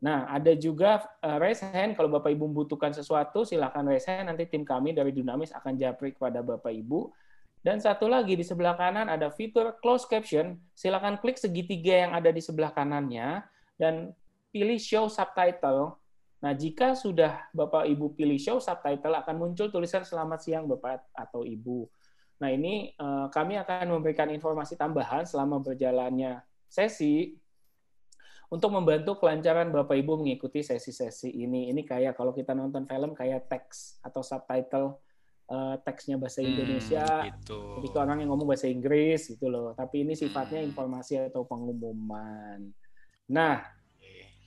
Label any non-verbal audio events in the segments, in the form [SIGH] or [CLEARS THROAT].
Nah, ada juga uh, raise hand kalau Bapak Ibu membutuhkan sesuatu, silakan raise hand. Nanti tim kami dari Dunamis akan japri kepada Bapak Ibu. Dan satu lagi di sebelah kanan ada fitur close caption. Silakan klik segitiga yang ada di sebelah kanannya dan pilih show subtitle. Nah, jika sudah Bapak Ibu pilih show subtitle akan muncul tulisan selamat siang Bapak atau Ibu. Nah, ini uh, kami akan memberikan informasi tambahan selama berjalannya sesi untuk membantu kelancaran Bapak Ibu mengikuti sesi-sesi ini. Ini kayak kalau kita nonton film kayak teks atau subtitle uh, teksnya bahasa hmm, Indonesia. Hmm, gitu. Ketika orang yang ngomong bahasa Inggris gitu loh. Tapi ini sifatnya hmm. informasi atau pengumuman. Nah,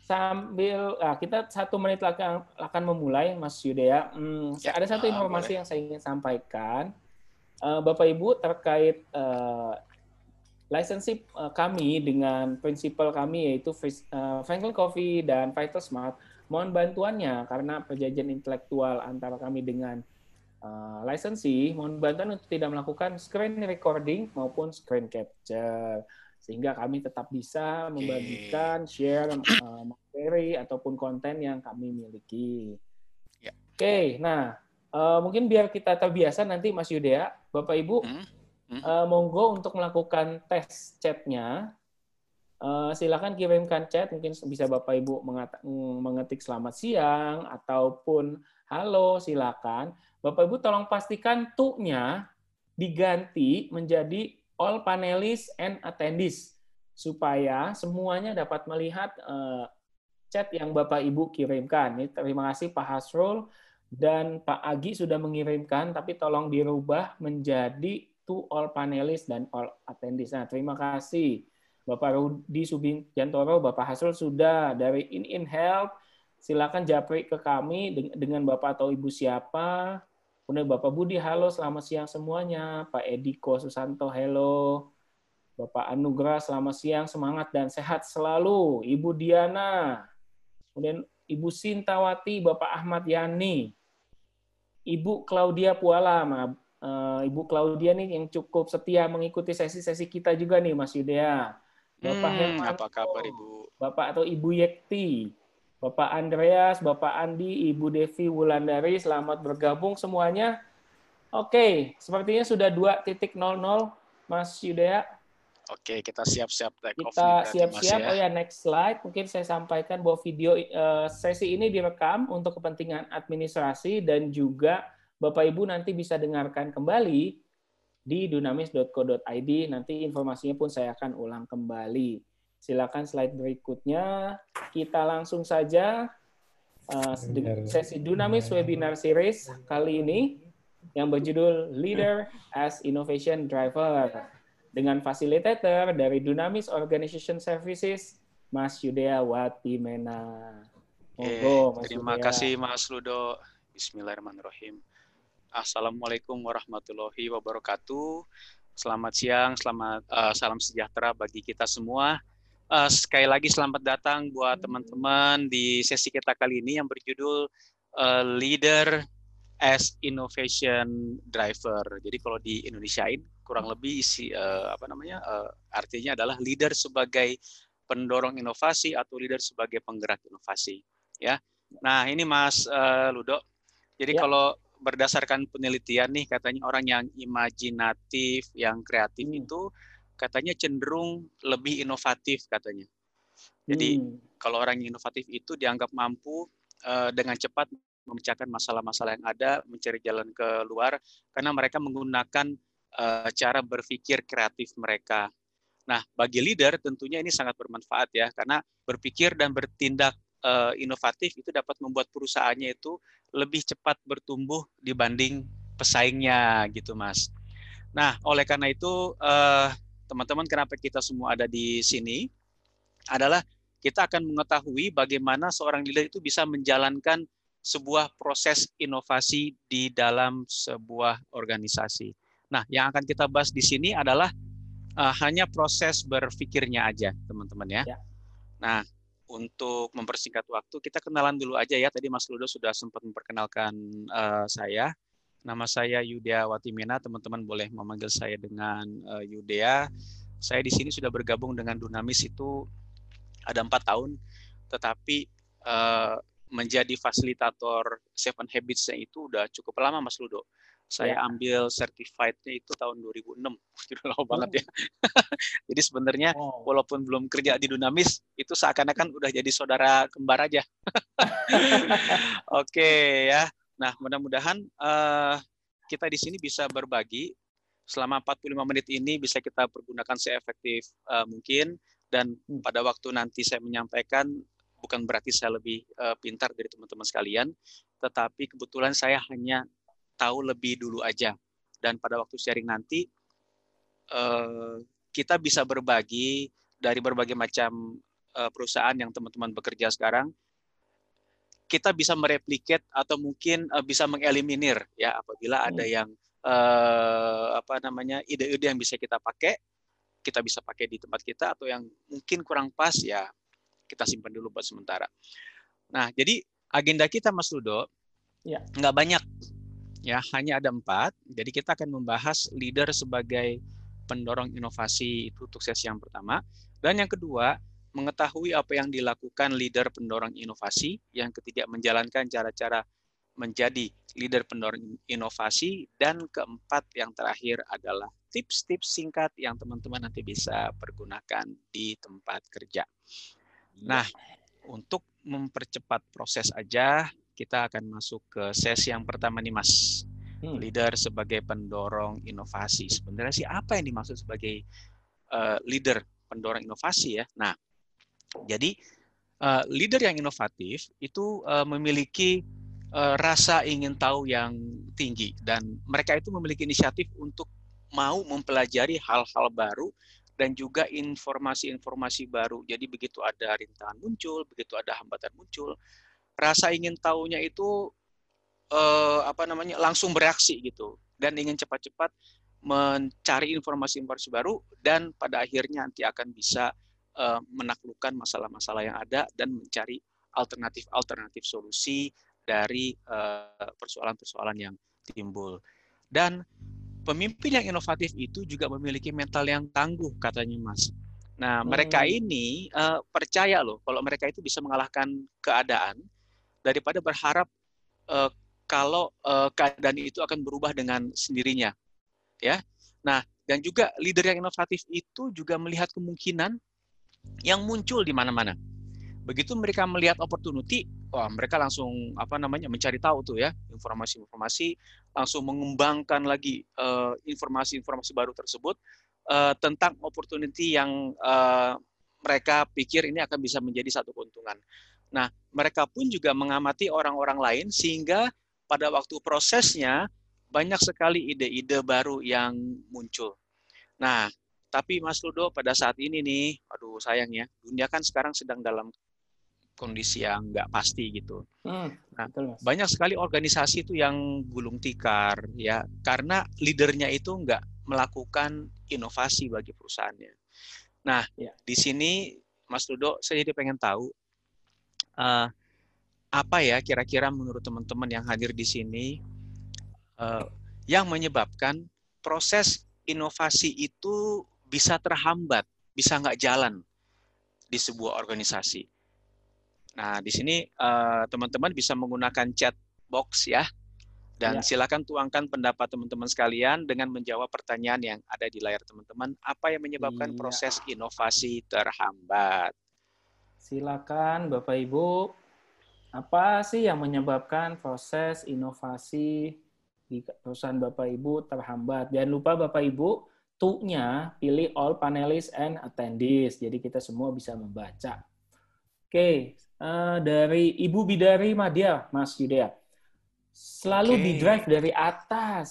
sambil nah, kita satu menit lagi akan memulai, Mas Yudea. Hmm, ya, ada satu informasi boleh. yang saya ingin sampaikan, uh, Bapak Ibu terkait uh, licensing uh, kami dengan prinsipal kami yaitu uh, Franklin Coffee dan Vital Smart mohon bantuannya karena perjanjian intelektual antara kami dengan uh, licensee mohon bantuan untuk tidak melakukan screen recording maupun screen capture. Sehingga kami tetap bisa membagikan share uh, materi ataupun konten yang kami miliki. Ya. Oke, okay, nah uh, mungkin biar kita terbiasa nanti Mas Yudea, Bapak Ibu? Hmm uh, monggo untuk melakukan tes chatnya. Uh, silakan kirimkan chat, mungkin bisa Bapak Ibu mengetik selamat siang ataupun halo, silakan. Bapak Ibu tolong pastikan tu-nya diganti menjadi all panelists and attendees supaya semuanya dapat melihat uh, chat yang Bapak Ibu kirimkan. Ini terima kasih Pak Hasrul dan Pak Agi sudah mengirimkan, tapi tolong dirubah menjadi to all panelists dan all attendees. Nah, terima kasih Bapak Rudi Subiantoro, Bapak Hasrul sudah dari In In Help. Silakan japri ke kami dengan Bapak atau Ibu siapa. Kemudian Bapak Budi, halo, selamat siang semuanya. Pak Ediko Susanto, halo. Bapak Anugrah, selamat siang, semangat dan sehat selalu. Ibu Diana, kemudian Ibu Sintawati, Bapak Ahmad Yani, Ibu Claudia Puala, uh, Ibu Claudia nih yang cukup setia mengikuti sesi-sesi kita juga nih Mas Yudea. Bapak hmm, Herman, apa kabar Ibu? Bapak atau Ibu Yekti, Bapak Andreas, Bapak Andi, Ibu Devi Wulandari, selamat bergabung semuanya. Oke, sepertinya sudah 2.00 Mas Yudea. Oke, kita siap-siap Kita siap-siap. Ya. Oh ya, next slide. Mungkin saya sampaikan bahwa video uh, sesi ini direkam untuk kepentingan administrasi dan juga Bapak Ibu nanti bisa dengarkan kembali di dunamis.co.id. Nanti informasinya pun saya akan ulang kembali. Silakan slide berikutnya. Kita langsung saja uh, sesi Dunamis Webinar Series kali ini yang berjudul Leader as Innovation Driver dengan fasilitator dari Dunamis Organization Services, Mas Yudea Watimena. Monggo, Mas Terima Yudea. kasih Mas Ludo. Bismillahirrahmanirrahim. Assalamualaikum warahmatullahi wabarakatuh. Selamat siang, selamat uh, salam sejahtera bagi kita semua. Uh, sekali lagi selamat datang buat teman-teman di sesi kita kali ini yang berjudul uh, Leader as Innovation Driver. Jadi kalau di Indonesiain kurang lebih isi uh, apa namanya uh, artinya adalah leader sebagai pendorong inovasi atau leader sebagai penggerak inovasi. Ya. Nah ini Mas uh, Ludo. Jadi ya. kalau berdasarkan penelitian nih katanya orang yang imajinatif, yang kreatif hmm. itu katanya cenderung lebih inovatif katanya. Jadi hmm. kalau orang yang inovatif itu dianggap mampu uh, dengan cepat memecahkan masalah-masalah yang ada, mencari jalan ke luar karena mereka menggunakan uh, cara berpikir kreatif mereka. Nah, bagi leader tentunya ini sangat bermanfaat ya karena berpikir dan bertindak uh, inovatif itu dapat membuat perusahaannya itu lebih cepat bertumbuh dibanding pesaingnya gitu mas. Nah oleh karena itu teman teman-teman kenapa kita semua ada di sini adalah kita akan mengetahui bagaimana seorang leader itu bisa menjalankan sebuah proses inovasi di dalam sebuah organisasi. Nah, yang akan kita bahas di sini adalah uh, hanya proses berpikirnya aja, teman-teman ya. ya. Nah, untuk mempersingkat waktu, kita kenalan dulu aja ya. Tadi Mas Ludo sudah sempat memperkenalkan uh, saya. Nama saya Yudea Watimena. Teman-teman boleh memanggil saya dengan uh, Yudea. Saya di sini sudah bergabung dengan Dunamis itu ada empat tahun, tetapi uh, menjadi fasilitator Seven Habits itu udah cukup lama Mas Ludo. Saya ya. ambil certified-nya itu tahun 2006. Jadi [LAUGHS] lama banget ya. [LAUGHS] jadi sebenarnya oh. walaupun belum kerja di Dunamis, itu seakan-akan udah jadi saudara kembar aja. [LAUGHS] Oke okay, ya. Nah, mudah-mudahan uh, kita di sini bisa berbagi selama 45 menit ini bisa kita pergunakan seefektif uh, mungkin dan hmm. pada waktu nanti saya menyampaikan bukan berarti saya lebih uh, pintar dari teman-teman sekalian, tetapi kebetulan saya hanya tahu lebih dulu aja. Dan pada waktu sharing nanti, uh, kita bisa berbagi dari berbagai macam uh, perusahaan yang teman-teman bekerja sekarang, kita bisa mereplikat atau mungkin uh, bisa mengeliminir ya apabila hmm. ada yang apa namanya ide-ide yang bisa kita pakai, kita bisa pakai di tempat kita atau yang mungkin kurang pas ya kita simpan dulu buat sementara. Nah jadi agenda kita Mas Ludo ya. nggak banyak ya hanya ada empat. Jadi kita akan membahas leader sebagai pendorong inovasi itu untuk sesi yang pertama. Dan yang kedua, mengetahui apa yang dilakukan leader pendorong inovasi. Yang ketiga, menjalankan cara-cara menjadi leader pendorong inovasi. Dan keempat, yang terakhir adalah tips-tips singkat yang teman-teman nanti bisa pergunakan di tempat kerja. Nah, untuk mempercepat proses aja, kita akan masuk ke sesi yang pertama nih Mas. Hmm. Leader sebagai pendorong inovasi. Sebenarnya sih apa yang dimaksud sebagai uh, leader pendorong inovasi ya? Nah, jadi uh, leader yang inovatif itu uh, memiliki uh, rasa ingin tahu yang tinggi dan mereka itu memiliki inisiatif untuk mau mempelajari hal-hal baru dan juga informasi-informasi baru. Jadi begitu ada rintangan muncul, begitu ada hambatan muncul, rasa ingin tahunya itu uh, apa namanya langsung bereaksi gitu dan ingin cepat-cepat mencari informasi-informasi baru dan pada akhirnya nanti akan bisa uh, menaklukkan masalah-masalah yang ada dan mencari alternatif-alternatif solusi dari eh, persoalan-persoalan uh, yang timbul. Dan pemimpin yang inovatif itu juga memiliki mental yang tangguh katanya Mas. Nah, mereka hmm. ini uh, percaya loh kalau mereka itu bisa mengalahkan keadaan daripada berharap uh, kalau uh, keadaan itu akan berubah dengan sendirinya. Ya. Nah, dan juga leader yang inovatif itu juga melihat kemungkinan yang muncul di mana-mana. Begitu mereka melihat opportunity, wah mereka langsung apa namanya mencari tahu tuh ya informasi-informasi, langsung mengembangkan lagi informasi-informasi uh, baru tersebut uh, tentang opportunity yang uh, mereka pikir ini akan bisa menjadi satu keuntungan. Nah, mereka pun juga mengamati orang-orang lain sehingga pada waktu prosesnya banyak sekali ide-ide baru yang muncul. Nah, tapi Mas Ludo pada saat ini nih, aduh sayang ya, dunia kan sekarang sedang dalam kondisi yang nggak pasti gitu. Hmm, nah, betul, banyak sekali organisasi itu yang gulung tikar ya, karena leadernya itu nggak melakukan inovasi bagi perusahaannya. Nah, ya. di sini Mas Ludo, saya jadi pengen tahu uh, apa ya kira-kira menurut teman-teman yang hadir di sini uh, yang menyebabkan proses inovasi itu bisa terhambat, bisa nggak jalan di sebuah organisasi. Nah, di sini teman teman-teman bisa menggunakan chat box ya, dan ya. silakan tuangkan pendapat teman-teman sekalian dengan menjawab pertanyaan yang ada di layar teman-teman. Apa yang menyebabkan ya. proses inovasi terhambat? Silakan Bapak Ibu, apa sih yang menyebabkan proses inovasi di perusahaan Bapak Ibu terhambat? Jangan lupa Bapak Ibu, tu-nya pilih all panelists and attendees. Jadi kita semua bisa membaca. Oke, uh, dari Ibu Bidari Madia, Mas Yudea. Selalu okay. di drive dari atas.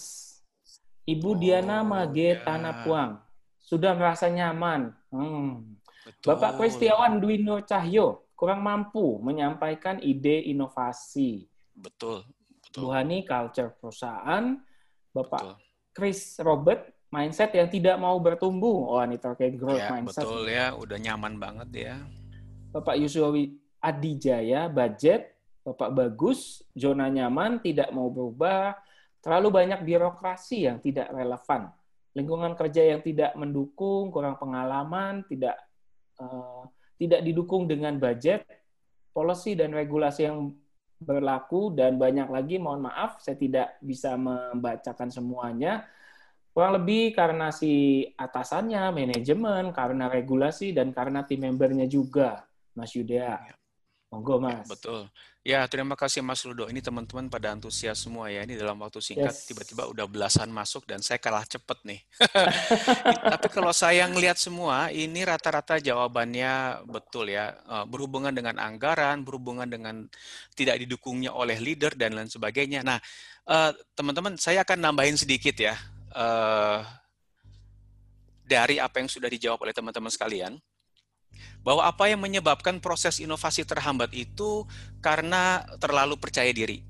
Ibu oh, Diana Mage ya. Tanapuang. Sudah merasa nyaman. Hmm. Betul. Bapak Kristiawan Dwino Cahyo kurang mampu menyampaikan ide inovasi. Betul. Betul. Bu Hani culture perusahaan. Bapak Betul. Chris Robert mindset yang tidak mau bertumbuh. Oh, ini terkait growth ya, mindset. Betul ya, udah nyaman banget ya. Bapak Yusuf Adijaya budget. Bapak bagus, zona nyaman, tidak mau berubah, terlalu banyak birokrasi yang tidak relevan, lingkungan kerja yang tidak mendukung, kurang pengalaman, tidak uh, tidak didukung dengan budget, policy dan regulasi yang berlaku dan banyak lagi mohon maaf saya tidak bisa membacakan semuanya kurang lebih karena si atasannya manajemen karena regulasi dan karena tim membernya juga Mas Yuda ya. Monggo Mas betul Ya, terima kasih Mas Ludo. Ini teman-teman pada antusias semua ya. Ini dalam waktu singkat tiba-tiba udah belasan masuk dan saya kalah cepet nih. [LAUGHS] Tapi kalau saya ngelihat semua, ini rata-rata jawabannya betul ya. Eh, berhubungan dengan anggaran, berhubungan dengan tidak didukungnya oleh leader dan lain sebagainya. Nah, eh, teman-teman, saya akan nambahin sedikit ya eh, dari apa yang sudah dijawab oleh teman-teman sekalian bahwa apa yang menyebabkan proses inovasi terhambat itu karena terlalu percaya diri.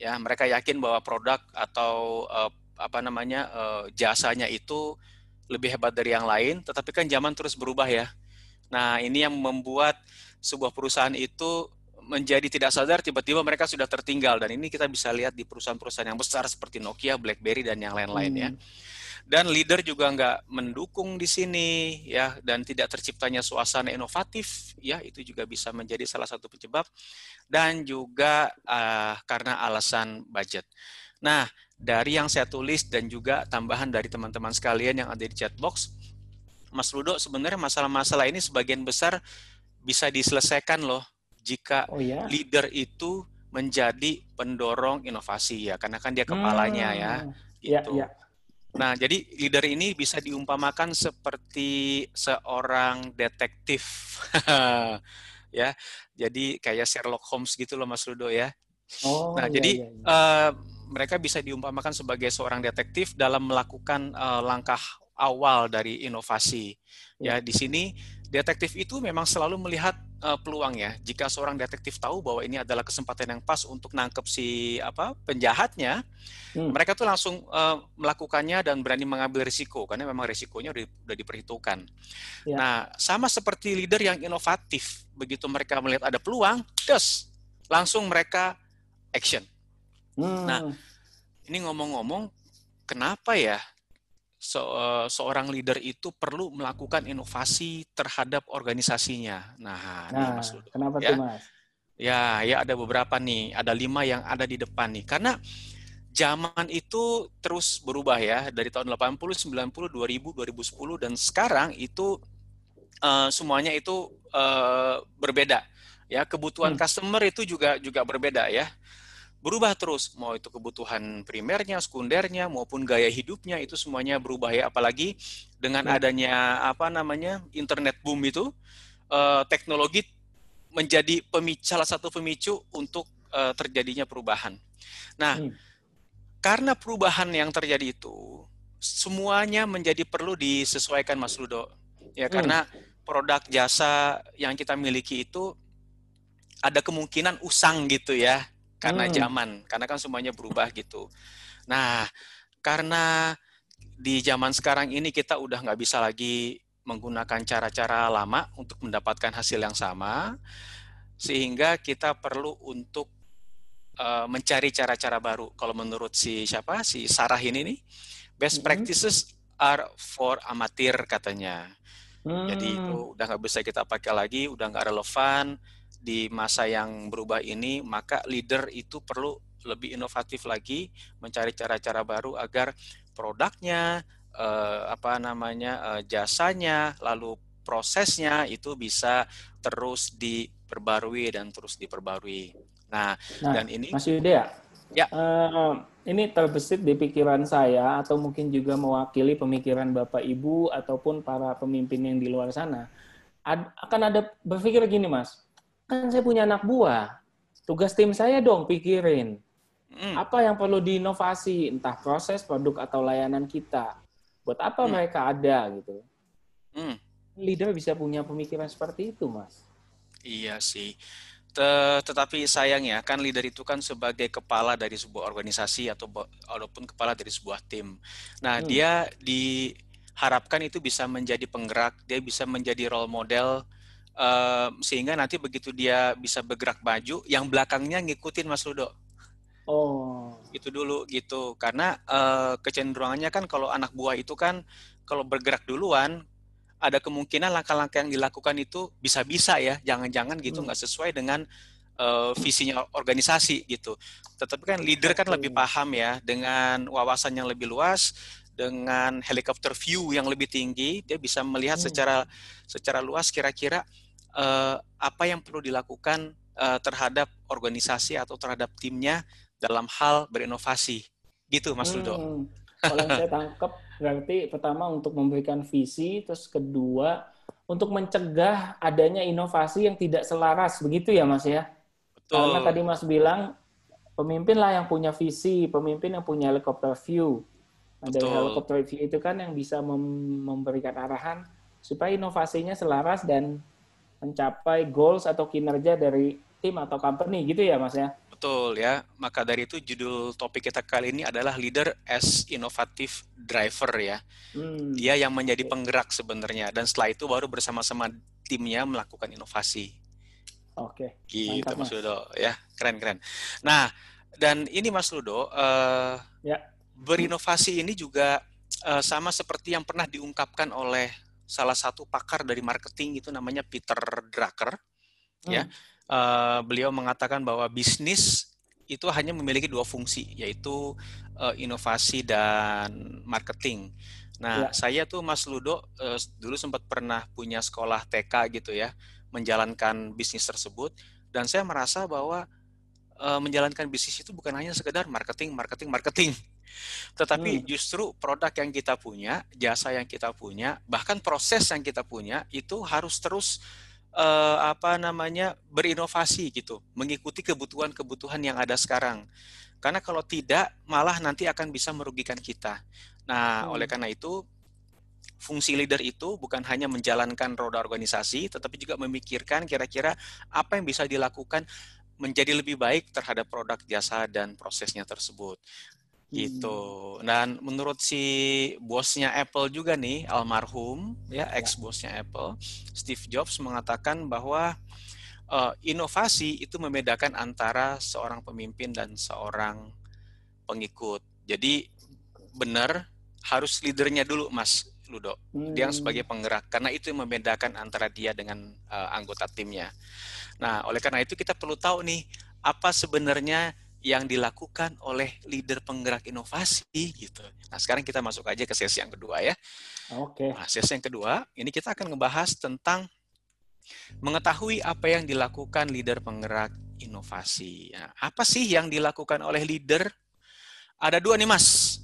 Ya, mereka yakin bahwa produk atau uh, apa namanya uh, jasanya itu lebih hebat dari yang lain, tetapi kan zaman terus berubah ya. Nah, ini yang membuat sebuah perusahaan itu menjadi tidak sadar tiba-tiba mereka sudah tertinggal dan ini kita bisa lihat di perusahaan-perusahaan yang besar seperti Nokia, BlackBerry dan yang lain-lain ya. hmm. ya dan leader juga nggak mendukung di sini ya dan tidak terciptanya suasana inovatif ya itu juga bisa menjadi salah satu penyebab dan juga uh, karena alasan budget. Nah dari yang saya tulis dan juga tambahan dari teman-teman sekalian yang ada di chat box, Mas Ludo sebenarnya masalah-masalah ini sebagian besar bisa diselesaikan loh jika oh, ya? leader itu menjadi pendorong inovasi ya karena kan dia kepalanya hmm. ya gitu. Ya, ya. Nah, jadi leader ini bisa diumpamakan seperti seorang detektif. [LAUGHS] ya. Jadi kayak Sherlock Holmes gitu loh Mas Ludo ya. Oh, nah, iya, jadi iya, iya. Uh, mereka bisa diumpamakan sebagai seorang detektif dalam melakukan uh, langkah awal dari inovasi. Ya, di sini detektif itu memang selalu melihat uh, peluang ya. Jika seorang detektif tahu bahwa ini adalah kesempatan yang pas untuk nangkep si apa penjahatnya, hmm. mereka tuh langsung uh, melakukannya dan berani mengambil risiko karena memang risikonya udah, udah diperhitungkan. Ya. Nah, sama seperti leader yang inovatif, begitu mereka melihat ada peluang, terus langsung mereka action. Hmm. Nah, ini ngomong-ngomong, kenapa ya se eh, seorang leader itu perlu melakukan inovasi terhadap organisasinya. Nah, nah nih Mas Ludo. Kenapa ya. tuh Mas? Ya, ya ada beberapa nih, ada lima yang ada di depan nih. Karena zaman itu terus berubah ya dari tahun 80, 90, 2000, 2010 dan sekarang itu uh, semuanya itu uh, berbeda. Ya, kebutuhan hmm. customer itu juga juga berbeda ya berubah terus mau itu kebutuhan primernya, sekundernya maupun gaya hidupnya itu semuanya berubah ya apalagi dengan ya. adanya apa namanya internet boom itu uh, teknologi menjadi pemicu, salah satu pemicu untuk uh, terjadinya perubahan. Nah, hmm. karena perubahan yang terjadi itu semuanya menjadi perlu disesuaikan Mas Ludo. Ya, hmm. karena produk jasa yang kita miliki itu ada kemungkinan usang gitu ya karena hmm. zaman, karena kan semuanya berubah gitu. Nah, karena di zaman sekarang ini kita udah nggak bisa lagi menggunakan cara-cara lama untuk mendapatkan hasil yang sama, sehingga kita perlu untuk uh, mencari cara-cara baru. Kalau menurut si siapa, si Sarah ini nih, best hmm. practices are for amatir katanya. Hmm. Jadi itu udah nggak bisa kita pakai lagi, udah nggak relevan di masa yang berubah ini, maka leader itu perlu lebih inovatif lagi, mencari cara-cara baru agar produknya, eh, apa namanya, eh, jasanya, lalu prosesnya itu bisa terus diperbarui dan terus diperbarui. Nah, nah dan ini Mas Yuda, ya, uh, ini terbesit di pikiran saya atau mungkin juga mewakili pemikiran Bapak Ibu ataupun para pemimpin yang di luar sana. Ad, akan ada berpikir gini, Mas kan saya punya anak buah. Tugas tim saya dong pikirin hmm. apa yang perlu diinovasi, entah proses, produk atau layanan kita. Buat apa hmm. mereka ada gitu. Hmm. Leader bisa punya pemikiran seperti itu, Mas. Iya sih. Tetapi sayangnya kan leader itu kan sebagai kepala dari sebuah organisasi atau walaupun kepala dari sebuah tim. Nah, hmm. dia diharapkan itu bisa menjadi penggerak, dia bisa menjadi role model uh, sehingga nanti begitu dia bisa bergerak maju, yang belakangnya ngikutin Mas Ludo. Oh, itu dulu gitu. Karena uh, kecenderungannya kan kalau anak buah itu kan kalau bergerak duluan, ada kemungkinan langkah-langkah yang dilakukan itu bisa-bisa ya, jangan-jangan gitu hmm. nggak hmm. sesuai dengan uh, visinya organisasi gitu. Tetapi kan leader kan lebih paham ya dengan wawasan yang lebih luas, dengan helikopter view yang lebih tinggi, dia bisa melihat hmm. secara secara luas kira-kira uh, apa yang perlu dilakukan uh, terhadap organisasi atau terhadap timnya dalam hal berinovasi. Gitu Mas Ludo. Hmm. [LAUGHS] Kalau yang saya tangkap berarti pertama untuk memberikan visi, terus kedua untuk mencegah adanya inovasi yang tidak selaras, begitu ya Mas ya? Betul. Karena tadi Mas bilang pemimpinlah yang punya visi, pemimpin yang punya helicopter view. Nah, dari helicopter view itu kan yang bisa memberikan arahan supaya inovasinya selaras dan mencapai goals atau kinerja dari tim atau company gitu ya Mas ya? Betul ya. Maka dari itu judul topik kita kali ini adalah leader as innovative driver ya. Hmm. Dia yang menjadi penggerak sebenarnya dan setelah itu baru bersama-sama timnya melakukan inovasi. Oke. Gitu Mantap, Mas Ludo ya. Keren-keren. Nah, dan ini Mas Ludo uh, ya. berinovasi ini juga uh, sama seperti yang pernah diungkapkan oleh salah satu pakar dari marketing itu namanya Peter Drucker ya. hmm. ya uh, beliau mengatakan bahwa bisnis itu hanya memiliki dua fungsi, yaitu uh, inovasi dan marketing. Nah, ya. saya tuh Mas Ludo uh, dulu sempat pernah punya sekolah TK gitu ya, menjalankan bisnis tersebut, dan saya merasa bahwa uh, menjalankan bisnis itu bukan hanya sekedar marketing, marketing, marketing, tetapi hmm. justru produk yang kita punya, jasa yang kita punya, bahkan proses yang kita punya itu harus terus uh, apa namanya berinovasi gitu, mengikuti kebutuhan-kebutuhan yang ada sekarang. Karena kalau tidak, malah nanti akan bisa merugikan kita. Nah, hmm. oleh karena itu, fungsi leader itu bukan hanya menjalankan roda organisasi, tetapi juga memikirkan kira-kira apa yang bisa dilakukan menjadi lebih baik terhadap produk, jasa, dan prosesnya tersebut gitu. Hmm. Dan menurut si bosnya Apple juga nih, almarhum ya, ya. ex bosnya Apple, Steve Jobs mengatakan bahwa uh, inovasi itu membedakan antara seorang pemimpin dan seorang pengikut. Jadi benar harus leadernya dulu, Mas Ludo. Dia yang sebagai hmm. penggerak karena itu yang membedakan antara dia dengan uh, anggota timnya. Nah, oleh karena itu kita perlu tahu nih apa sebenarnya yang dilakukan oleh leader penggerak inovasi gitu. Nah, sekarang kita masuk aja ke sesi yang kedua ya. Oke. Nah, sesi yang kedua, ini kita akan ngebahas tentang mengetahui apa yang dilakukan leader penggerak inovasi. Nah, apa sih yang dilakukan oleh leader? Ada dua nih, Mas.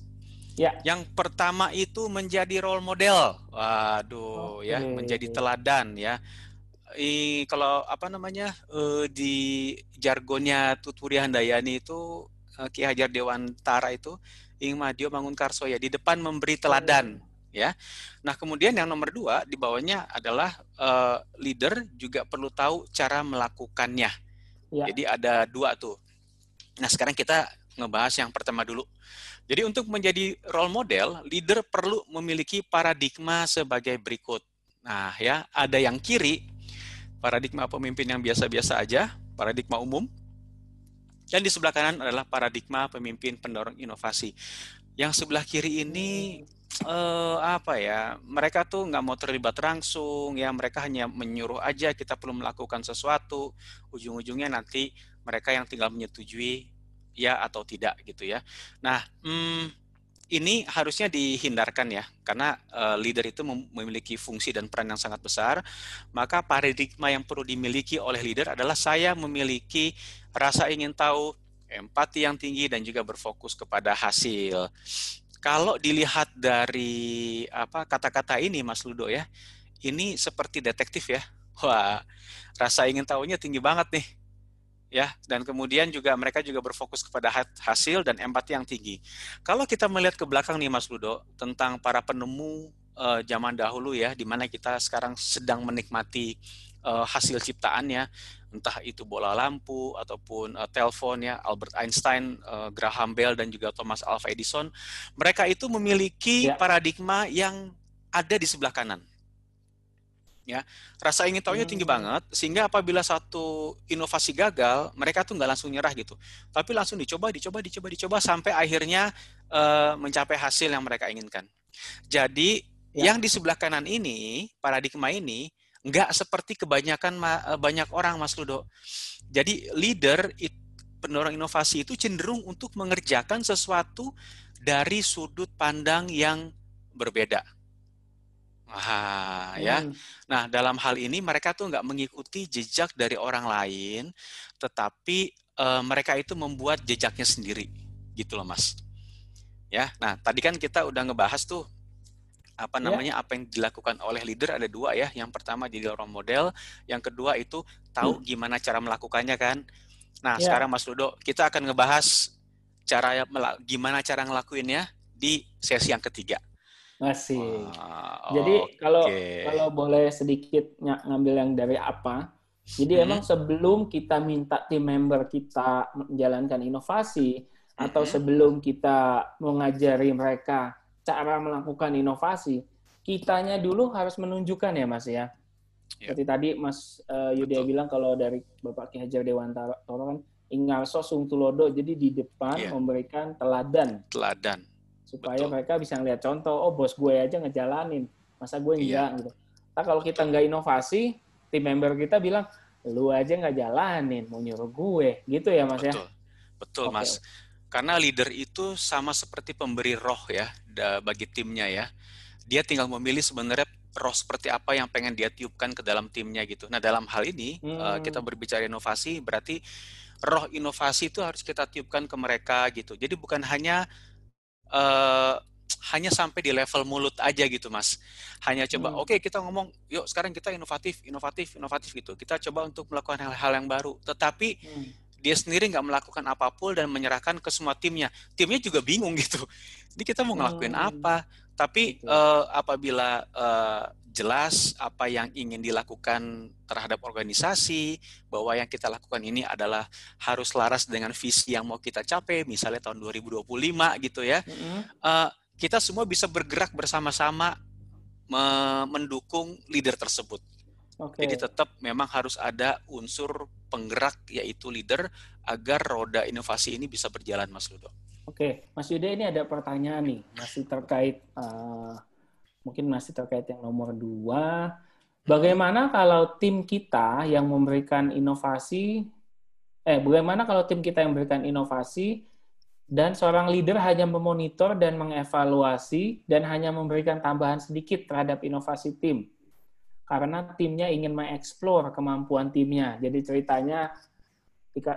Ya. Yang pertama itu menjadi role model. Waduh, okay. ya, menjadi teladan ya i, kalau apa namanya uh, di jargonnya Tuturi Handayani itu uh, Ki Hajar Dewantara itu ing madio bangun karso ya di depan memberi teladan ya. Nah kemudian yang nomor dua di bawahnya adalah uh, leader juga perlu tahu cara melakukannya. Ya. Jadi ada dua tuh. Nah sekarang kita ngebahas yang pertama dulu. Jadi untuk menjadi role model, leader perlu memiliki paradigma sebagai berikut. Nah ya ada yang kiri paradigma pemimpin yang biasa-biasa aja, paradigma umum. Dan di sebelah kanan adalah paradigma pemimpin pendorong inovasi. Yang sebelah kiri ini eh, apa ya? Mereka tuh nggak mau terlibat langsung, ya mereka hanya menyuruh aja kita perlu melakukan sesuatu. Ujung-ujungnya nanti mereka yang tinggal menyetujui ya atau tidak gitu ya. Nah, hmm, ini harusnya dihindarkan ya, karena uh, leader itu memiliki fungsi dan peran yang sangat besar. Maka paradigma yang perlu dimiliki oleh leader adalah saya memiliki rasa ingin tahu, empati yang tinggi dan juga berfokus kepada hasil. Kalau dilihat dari apa kata-kata ini, Mas Ludo ya, ini seperti detektif ya. Wah, rasa ingin tahunya tinggi banget nih ya dan kemudian juga mereka juga berfokus kepada hasil dan empati yang tinggi. Kalau kita melihat ke belakang nih Mas Ludo tentang para penemu uh, zaman dahulu ya di mana kita sekarang sedang menikmati uh, hasil ciptaannya entah itu bola lampu ataupun uh, telepon ya Albert Einstein, uh, Graham Bell dan juga Thomas Alva Edison mereka itu memiliki ya. paradigma yang ada di sebelah kanan ya rasa ingin tahunya tinggi hmm. banget sehingga apabila satu inovasi gagal mereka tuh nggak langsung nyerah gitu tapi langsung dicoba dicoba dicoba dicoba sampai akhirnya uh, mencapai hasil yang mereka inginkan jadi Ya. Yang di sebelah kanan ini, paradigma ini, nggak seperti kebanyakan eh, banyak orang, Mas Ludo. Jadi leader, pendorong inovasi itu cenderung untuk mengerjakan sesuatu dari sudut pandang yang berbeda. Ah, ya. Hmm. Nah, dalam hal ini mereka tuh nggak mengikuti jejak dari orang lain, tetapi uh, mereka itu membuat jejaknya sendiri, gitu loh, Mas. Ya. Nah, tadi kan kita udah ngebahas tuh apa ya. namanya yeah. apa yang dilakukan oleh leader ada dua ya. Yang pertama jadi role model, yang kedua itu tahu hmm. gimana cara melakukannya kan. Nah, yeah. sekarang Mas Ludo, kita akan ngebahas cara gimana cara ngelakuinnya di sesi yang ketiga. Masih. Wow, jadi kalau kalau boleh sedikit ng ngambil yang dari apa? Jadi hmm. emang sebelum kita minta tim member kita menjalankan inovasi hmm. atau sebelum kita mengajari mereka cara melakukan inovasi, kitanya dulu harus menunjukkan ya Mas ya. Yeah. Seperti tadi Mas uh, Yudya bilang kalau dari Bapak Ki Hajar Dewantara kan Ingarso Sungtulodo jadi di depan yeah. memberikan teladan. Teladan supaya Betul. mereka bisa ngeliat contoh oh bos gue aja ngejalanin masa gue iya. enggak iya. gitu nah kalau kita nggak inovasi tim member kita bilang lu aja nggak jalanin mau nyuruh gue gitu ya mas betul. ya betul okay. mas karena leader itu sama seperti pemberi roh ya bagi timnya ya dia tinggal memilih sebenarnya roh seperti apa yang pengen dia tiupkan ke dalam timnya gitu nah dalam hal ini hmm. uh, kita berbicara inovasi berarti roh inovasi itu harus kita tiupkan ke mereka gitu jadi bukan hanya uh, hanya sampai di level mulut aja gitu mas. Hanya coba hmm. oke okay, kita ngomong yuk sekarang kita inovatif inovatif inovatif gitu. Kita coba untuk melakukan hal-hal yang baru. Tetapi hmm. dia sendiri nggak melakukan apa pun dan menyerahkan ke semua timnya. Timnya juga bingung gitu. Jadi kita mau ngelakuin hmm. apa? Tapi uh, apabila uh, jelas apa yang ingin dilakukan terhadap organisasi, bahwa yang kita lakukan ini adalah harus laras dengan visi yang mau kita capai, misalnya tahun 2025 gitu ya. Mm-hmm. Uh, kita semua bisa bergerak bersama-sama me- mendukung leader tersebut. Okay. Jadi tetap memang harus ada unsur penggerak yaitu leader agar roda inovasi ini bisa berjalan, Mas Ludo. Oke, Mas Yuda ini ada pertanyaan nih, masih terkait uh, mungkin masih terkait yang nomor dua. Bagaimana kalau tim kita yang memberikan inovasi, eh bagaimana kalau tim kita yang memberikan inovasi dan seorang leader hanya memonitor dan mengevaluasi dan hanya memberikan tambahan sedikit terhadap inovasi tim karena timnya ingin mengeksplor kemampuan timnya. Jadi ceritanya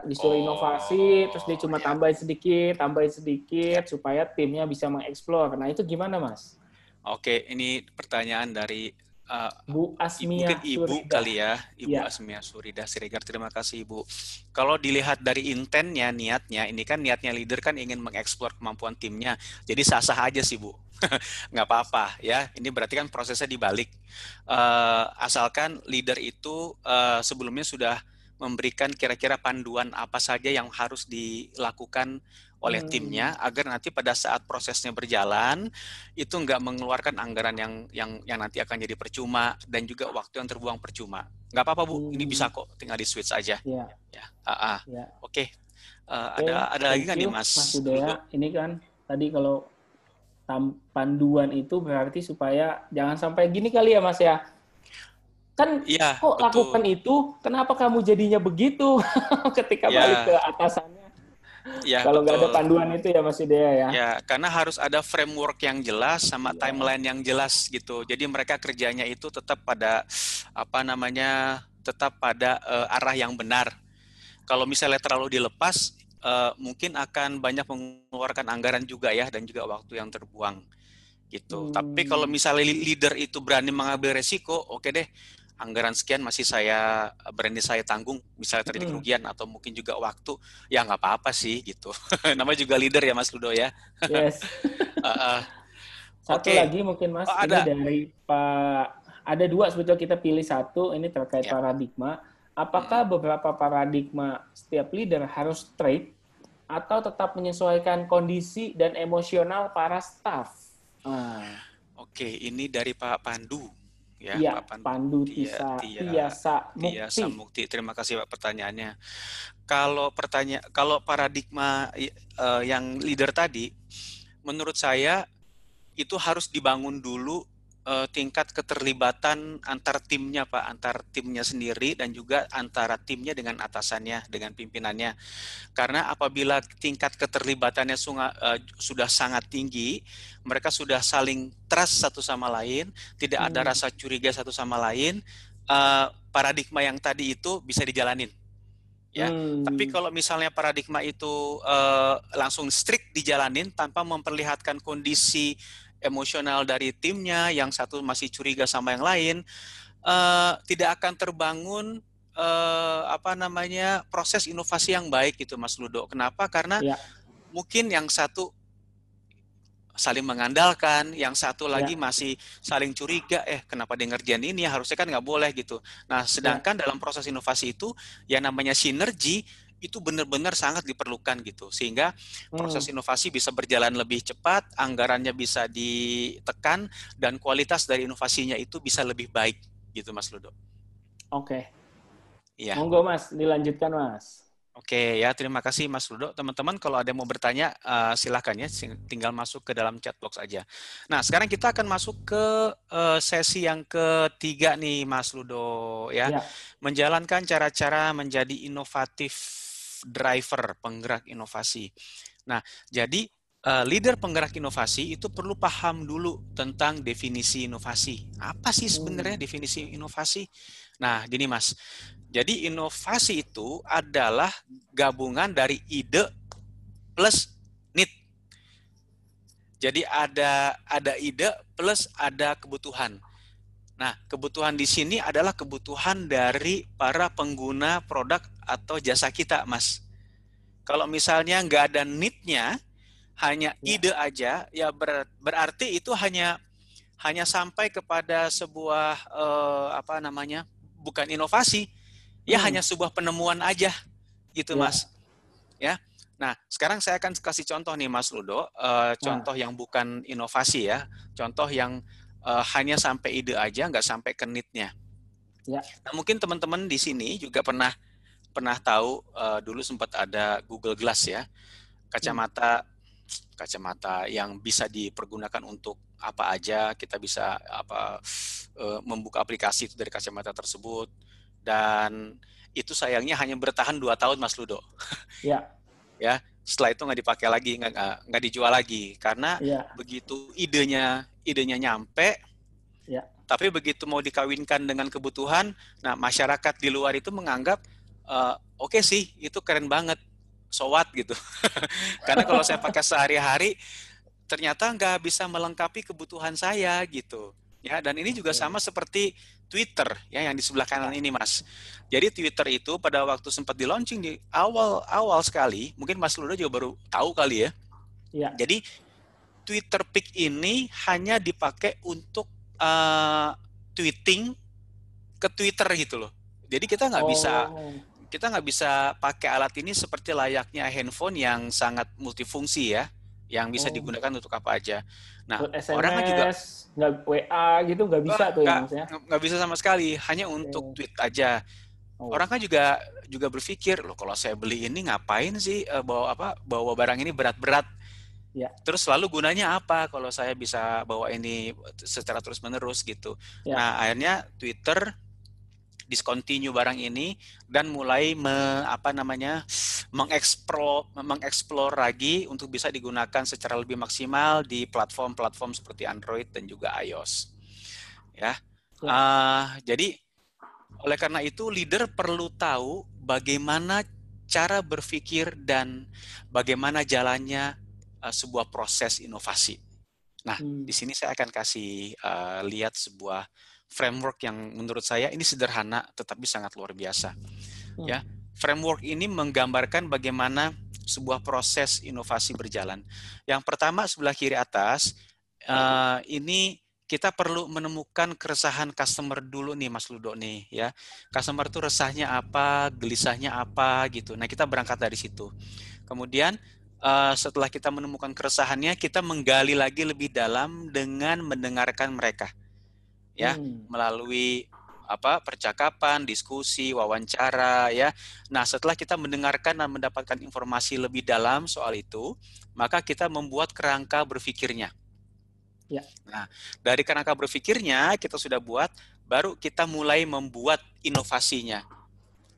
disuruh oh, inovasi, terus dia cuma iya. tambahin sedikit, tambahin sedikit supaya timnya bisa mengeksplor. Nah itu gimana mas? Oke, ini pertanyaan dari uh, Bu Asmia mungkin Ibu Surida. kali ya, Ibu ya. Asmia Surida Siregar. Terima kasih Ibu. Kalau dilihat dari intennya, niatnya, ini kan niatnya leader kan ingin mengeksplor kemampuan timnya. Jadi sah-sah aja sih Bu, [LAUGHS] nggak apa-apa ya. Ini berarti kan prosesnya dibalik. Uh, asalkan leader itu uh, sebelumnya sudah memberikan kira-kira panduan apa saja yang harus dilakukan oleh hmm. timnya agar nanti pada saat prosesnya berjalan itu nggak mengeluarkan anggaran yang yang yang nanti akan jadi percuma dan juga waktu yang terbuang percuma. Nggak apa-apa bu, hmm. ini bisa kok tinggal di switch aja. Yeah. Ya, ah, ah. Yeah. oke. Okay. Uh, eh, okay. Ada ada lagi kan nih mas? Mas Udaya, ini kan tadi kalau panduan itu berarti supaya jangan sampai gini kali ya mas ya kan ya, kok betul. lakukan itu kenapa kamu jadinya begitu [LAUGHS] ketika ya. balik ke atasannya Ya, Kalau nggak ada panduan itu ya Mas Idea ya. Ya, karena harus ada framework yang jelas sama ya. timeline yang jelas gitu. Jadi mereka kerjanya itu tetap pada apa namanya? tetap pada uh, arah yang benar. Kalau misalnya terlalu dilepas, uh, mungkin akan banyak mengeluarkan anggaran juga ya dan juga waktu yang terbuang gitu. Hmm. Tapi kalau misalnya leader itu berani mengambil resiko, oke okay deh anggaran sekian masih saya berani saya tanggung misalnya terjadi kerugian atau mungkin juga waktu ya nggak apa-apa sih gitu [LAUGHS] namanya juga leader ya Mas Ludo ya yes [LAUGHS] uh, uh. satu okay. lagi mungkin Mas oh, ada. ini dari Pak ada dua sebetulnya kita pilih satu ini terkait yeah. paradigma apakah hmm. beberapa paradigma setiap leader harus straight atau tetap menyesuaikan kondisi dan emosional para staff ah. Oke, ini dari Pak Pandu ya, ya Pak Pandu, Tisa, Tia, Tiasa Mukti. Tiasa Mukti. Terima kasih Pak pertanyaannya. Kalau pertanyaan kalau paradigma uh, yang leader tadi menurut saya itu harus dibangun dulu uh, tingkat keterlibatan antar timnya Pak, antar timnya sendiri dan juga antara timnya dengan atasannya, dengan pimpinannya. Karena apabila tingkat keterlibatannya sunga, uh, sudah sangat tinggi, mereka sudah saling trust satu sama lain, tidak hmm. ada rasa curiga satu sama lain, uh, paradigma yang tadi itu bisa dijalanin. Ya, hmm. tapi kalau misalnya paradigma itu uh, langsung strict dijalanin tanpa memperlihatkan kondisi emosional dari timnya, yang satu masih curiga sama yang lain, uh, tidak akan terbangun uh, apa namanya proses inovasi yang baik gitu, Mas Ludo. Kenapa? Karena ya. mungkin yang satu saling mengandalkan, yang satu lagi ya. masih saling curiga, eh kenapa dia ngerjain ini, harusnya kan nggak boleh gitu. Nah, sedangkan ya. dalam proses inovasi itu, yang namanya sinergi, itu benar-benar sangat diperlukan gitu sehingga proses hmm. inovasi bisa berjalan lebih cepat, anggarannya bisa ditekan dan kualitas dari inovasinya itu bisa lebih baik gitu Mas Ludo. Oke. Iya. Monggo Mas, dilanjutkan Mas. Oke ya, terima kasih Mas Ludo. Teman-teman kalau ada yang mau bertanya uh, silahkan ya, tinggal masuk ke dalam chat box aja. Nah sekarang kita akan masuk ke uh, sesi yang ketiga nih Mas Ludo ya, ya. menjalankan cara-cara menjadi inovatif driver penggerak inovasi. Nah, jadi uh, leader penggerak inovasi itu perlu paham dulu tentang definisi inovasi. Apa sih sebenarnya hmm. definisi inovasi? Nah, gini Mas. Jadi inovasi itu adalah gabungan dari ide plus need. Jadi ada ada ide plus ada kebutuhan. Nah, kebutuhan di sini adalah kebutuhan dari para pengguna produk atau jasa kita, Mas. Kalau misalnya nggak ada need-nya, hanya ya. ide aja, ya ber, berarti itu hanya hanya sampai kepada sebuah uh, apa namanya, bukan inovasi, ya hmm. hanya sebuah penemuan aja, gitu, ya. Mas. Ya. Nah, sekarang saya akan kasih contoh nih, Mas Ludo, uh, contoh nah. yang bukan inovasi ya, contoh yang uh, hanya sampai ide aja, nggak sampai ke need-nya. Ya. Nah, mungkin teman-teman di sini juga pernah pernah tahu uh, dulu sempat ada Google Glass ya, kacamata kacamata yang bisa dipergunakan untuk apa aja. Kita bisa apa uh, membuka aplikasi itu dari kacamata tersebut dan itu sayangnya hanya bertahan dua tahun, Mas Ludo. Ya. [LAUGHS] ya, setelah itu nggak dipakai lagi, nggak nggak dijual lagi karena ya. begitu idenya idenya nyampe, ya. tapi begitu mau dikawinkan dengan kebutuhan, nah masyarakat di luar itu menganggap uh, oke okay sih itu keren banget, so what gitu. [LAUGHS] karena kalau saya pakai sehari-hari ternyata nggak bisa melengkapi kebutuhan saya gitu. Ya, dan ini juga sama seperti Twitter ya yang di sebelah kanan ini Mas. Jadi Twitter itu pada waktu sempat di launching di awal-awal sekali, mungkin Mas Ludo juga baru tahu kali ya. ya. Jadi Twitter Pic ini hanya dipakai untuk uh, tweeting ke Twitter gitu loh. Jadi kita nggak oh. bisa kita nggak bisa pakai alat ini seperti layaknya handphone yang sangat multifungsi ya, yang bisa oh. digunakan untuk apa aja. Nah, SMS, orang kan juga nggak WA gitu nggak bisa tuh ya maksudnya? Nggak bisa sama sekali, hanya untuk okay. tweet aja. Oh. Orang kan juga juga berpikir loh kalau saya beli ini ngapain sih uh, bawa apa bawa barang ini berat-berat Ya. Terus lalu gunanya apa kalau saya bisa bawa ini secara terus-menerus gitu. Ya. Nah, akhirnya Twitter discontinue barang ini dan mulai me, apa namanya mengeksplor mengeksplor lagi untuk bisa digunakan secara lebih maksimal di platform-platform seperti Android dan juga iOS. Ya. Uh, jadi oleh karena itu leader perlu tahu bagaimana cara berpikir dan bagaimana jalannya uh, sebuah proses inovasi. Nah, hmm. di sini saya akan kasih uh, lihat sebuah framework yang menurut saya ini sederhana tetapi sangat luar biasa. Hmm. Ya, framework ini menggambarkan bagaimana sebuah proses inovasi berjalan. Yang pertama sebelah kiri atas uh, ini kita perlu menemukan keresahan customer dulu nih Mas Ludo nih ya. Customer itu resahnya apa, gelisahnya apa gitu. Nah, kita berangkat dari situ. Kemudian uh, setelah kita menemukan keresahannya, kita menggali lagi lebih dalam dengan mendengarkan mereka, ya, hmm. melalui apa percakapan, diskusi, wawancara, ya. Nah, setelah kita mendengarkan dan mendapatkan informasi lebih dalam soal itu, maka kita membuat kerangka berpikirnya. Ya. Nah, dari kerangka berpikirnya kita sudah buat, baru kita mulai membuat inovasinya.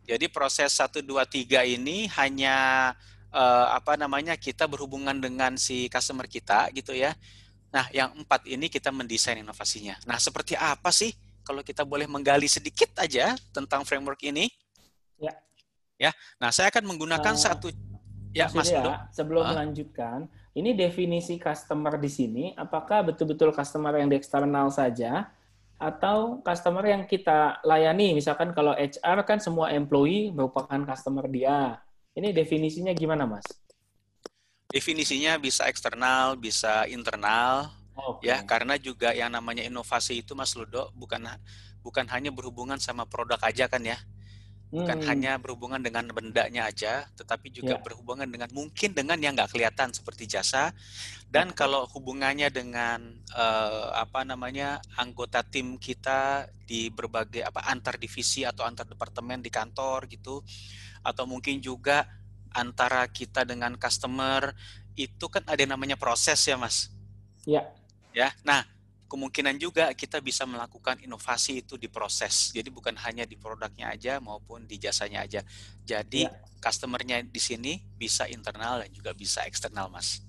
Jadi proses 1 2 3 ini hanya uh, apa namanya kita berhubungan dengan si customer kita gitu ya. Nah, yang empat ini kita mendesain inovasinya. Nah, seperti apa sih kalau kita boleh menggali sedikit aja tentang framework ini? Ya. Ya. Nah, saya akan menggunakan uh, satu ya Mas ya, sebelum uh, melanjutkan, ini definisi customer di sini apakah betul-betul customer yang di eksternal saja atau customer yang kita layani misalkan kalau HR kan semua employee merupakan customer dia. Ini definisinya gimana, Mas? Definisinya bisa eksternal, bisa internal. Okay. Ya, karena juga yang namanya inovasi itu Mas Ludo bukan bukan hanya berhubungan sama produk aja kan ya bukan hmm. hanya berhubungan dengan bendanya aja, tetapi juga yeah. berhubungan dengan mungkin dengan yang nggak kelihatan seperti jasa. Dan kalau hubungannya dengan uh, apa namanya anggota tim kita di berbagai apa antar divisi atau antar departemen di kantor gitu, atau mungkin juga antara kita dengan customer itu kan ada yang namanya proses ya mas. Ya. Ya. Nah kemungkinan juga kita bisa melakukan inovasi itu di proses. Jadi bukan hanya di produknya aja maupun di jasanya aja. Jadi ya. customernya di sini bisa internal dan juga bisa eksternal, Mas.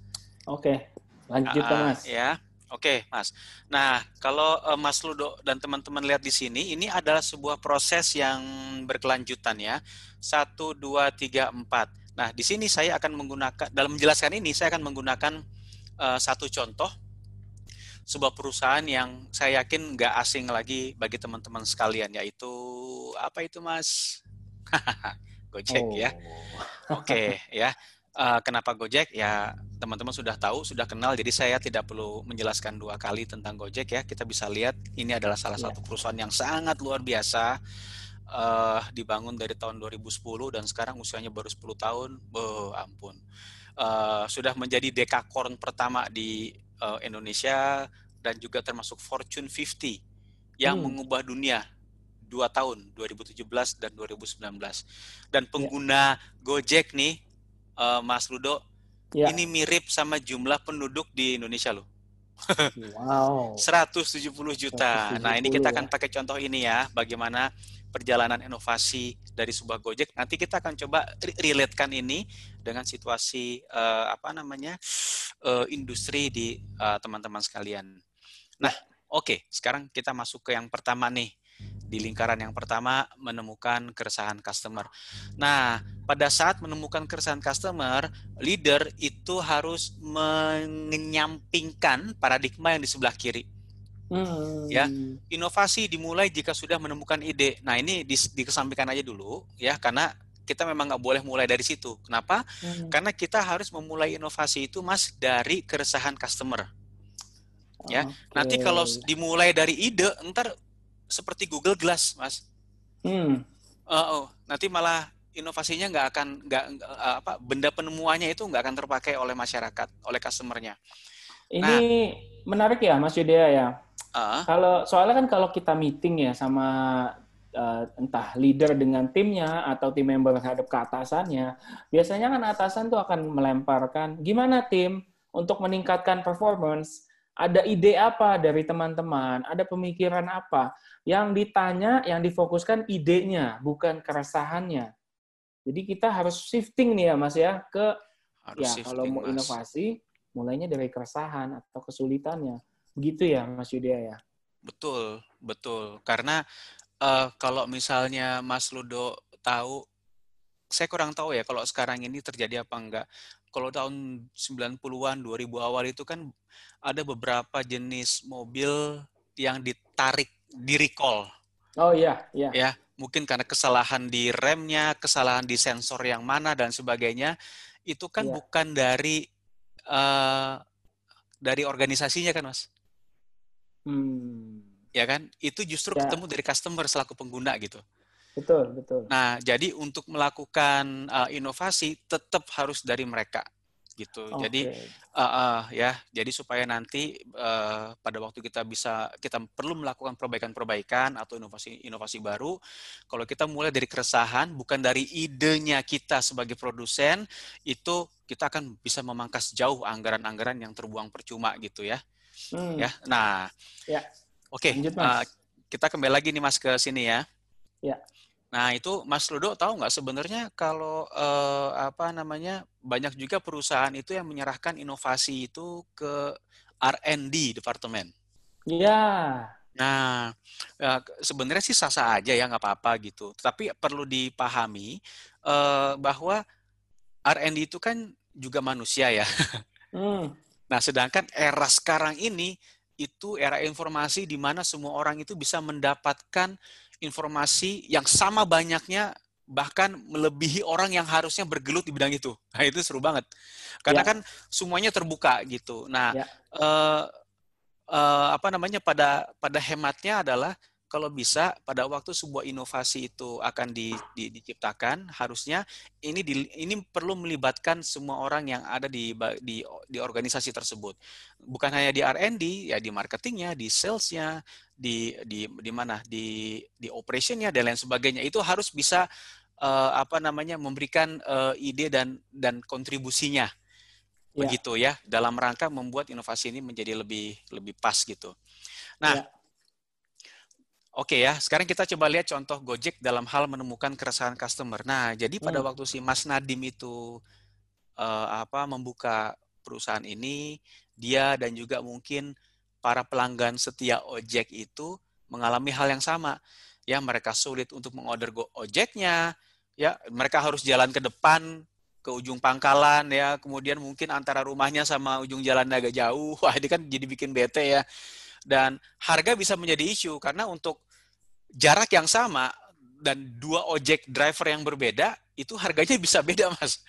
Oke, lanjut uh, Mas. Ya, oke, Mas. Nah, kalau uh, Mas Ludo dan teman-teman lihat di sini, ini adalah sebuah proses yang berkelanjutan ya. Satu, dua, tiga, empat. Nah, di sini saya akan menggunakan dalam menjelaskan ini saya akan menggunakan uh, satu contoh sebuah perusahaan yang saya yakin nggak asing lagi bagi teman-teman sekalian yaitu apa itu mas [LAUGHS] Gojek ya. oh. ya oke okay, ya uh, kenapa Gojek ya teman-teman sudah tahu sudah kenal jadi saya tidak perlu menjelaskan dua kali tentang Gojek ya kita bisa lihat ini adalah salah yeah. satu perusahaan yang sangat luar biasa uh, dibangun dari tahun 2010 dan sekarang usianya baru 10 tahun oh ampun uh, sudah menjadi dekakorn pertama di uh, Indonesia dan juga termasuk Fortune 50 yang hmm. mengubah dunia dua tahun 2017 dan 2019 dan ya. pengguna ya. Gojek nih uh, Mas Ludo ya. ini mirip sama jumlah penduduk di Indonesia loh. wow. [LAUGHS] 170 juta. 170, nah, ini kita akan ya. pakai contoh ini ya, bagaimana perjalanan inovasi dari sebuah Gojek. Nanti kita akan coba relatekan ini dengan situasi uh, apa namanya uh, industri di uh, teman-teman sekalian. Nah, oke, okay, sekarang kita masuk ke yang pertama nih. Di lingkaran yang pertama menemukan keresahan customer. Nah, pada saat menemukan keresahan customer, leader itu harus menyampingkan paradigma yang di sebelah kiri. Hmm. Ya, inovasi dimulai jika sudah menemukan ide. Nah, ini di, dikesampingkan aja dulu ya, karena kita memang nggak boleh mulai dari situ. Kenapa? Hmm. Karena kita harus memulai inovasi itu mas dari keresahan customer. Ya, okay. nanti kalau dimulai dari ide, ntar seperti Google Glass, mas. Hmm. Uh, oh, nanti malah inovasinya nggak akan nggak apa benda penemuannya itu nggak akan terpakai oleh masyarakat, oleh customernya. Ini nah, menarik ya, Mas Yudea ya. Uh, kalau soalnya kan kalau kita meeting ya sama uh, entah leader dengan timnya atau tim member terhadap ke atasannya, biasanya kan atasan tuh akan melemparkan gimana tim untuk meningkatkan performance. Ada ide apa dari teman-teman? Ada pemikiran apa? Yang ditanya, yang difokuskan idenya, bukan keresahannya. Jadi kita harus shifting nih ya Mas ya ke harus ya shifting, kalau mau inovasi mulainya dari keresahan atau kesulitannya Begitu ya, Mas Yudya ya? Betul, betul. Karena uh, kalau misalnya Mas Ludo tahu, saya kurang tahu ya kalau sekarang ini terjadi apa enggak. Kalau tahun 90-an, 2000 awal itu kan ada beberapa jenis mobil yang ditarik, di recall. Oh iya, iya. Ya, mungkin karena kesalahan di remnya, kesalahan di sensor yang mana dan sebagainya, itu kan iya. bukan dari uh, dari organisasinya kan, Mas? Hmm. Ya kan? Itu justru ya. ketemu dari customer selaku pengguna gitu. Betul, betul. Nah, jadi untuk melakukan uh, inovasi tetap harus dari mereka gitu. Okay. Jadi uh, uh, ya, jadi supaya nanti uh, pada waktu kita bisa kita perlu melakukan perbaikan-perbaikan atau inovasi-inovasi baru. Kalau kita mulai dari keresahan, bukan dari idenya kita sebagai produsen, itu kita akan bisa memangkas jauh anggaran-anggaran yang terbuang percuma gitu ya. Hmm. Ya, nah, ya. oke, okay, uh, kita kembali lagi nih Mas ke sini ya. Ya. Nah itu Mas Ludo tahu nggak sebenarnya kalau uh, apa namanya banyak juga perusahaan itu yang menyerahkan inovasi itu ke R&D departemen. Iya. Nah, ya, sebenarnya sih sah-sah aja ya nggak apa-apa gitu. Tapi perlu dipahami uh, bahwa R&D itu kan juga manusia ya. Hmm. Nah, sedangkan era sekarang ini itu era informasi di mana semua orang itu bisa mendapatkan informasi yang sama banyaknya bahkan melebihi orang yang harusnya bergelut di bidang itu. Nah, itu seru banget. Karena ya. kan semuanya terbuka gitu. Nah, ya. uh, uh, apa namanya pada pada hematnya adalah kalau bisa pada waktu sebuah inovasi itu akan di, di, diciptakan harusnya ini di, ini perlu melibatkan semua orang yang ada di, di di organisasi tersebut. Bukan hanya di R&D ya di marketingnya di salesnya di di di mana di di operationnya dan lain sebagainya. Itu harus bisa uh, apa namanya memberikan uh, ide dan dan kontribusinya. Ya. begitu ya dalam rangka membuat inovasi ini menjadi lebih lebih pas gitu. Nah ya Oke ya, sekarang kita coba lihat contoh Gojek dalam hal menemukan keresahan customer. Nah, jadi pada hmm. waktu si Mas Nadim itu uh, apa membuka perusahaan ini, dia dan juga mungkin para pelanggan setia ojek itu mengalami hal yang sama. Ya, mereka sulit untuk mengorder go ojeknya, ya, mereka harus jalan ke depan ke ujung pangkalan ya, kemudian mungkin antara rumahnya sama ujung jalan agak jauh. [LAUGHS] Wah, ini kan jadi bikin bete ya. Dan harga bisa menjadi isu karena untuk jarak yang sama dan dua ojek driver yang berbeda itu harganya bisa beda mas.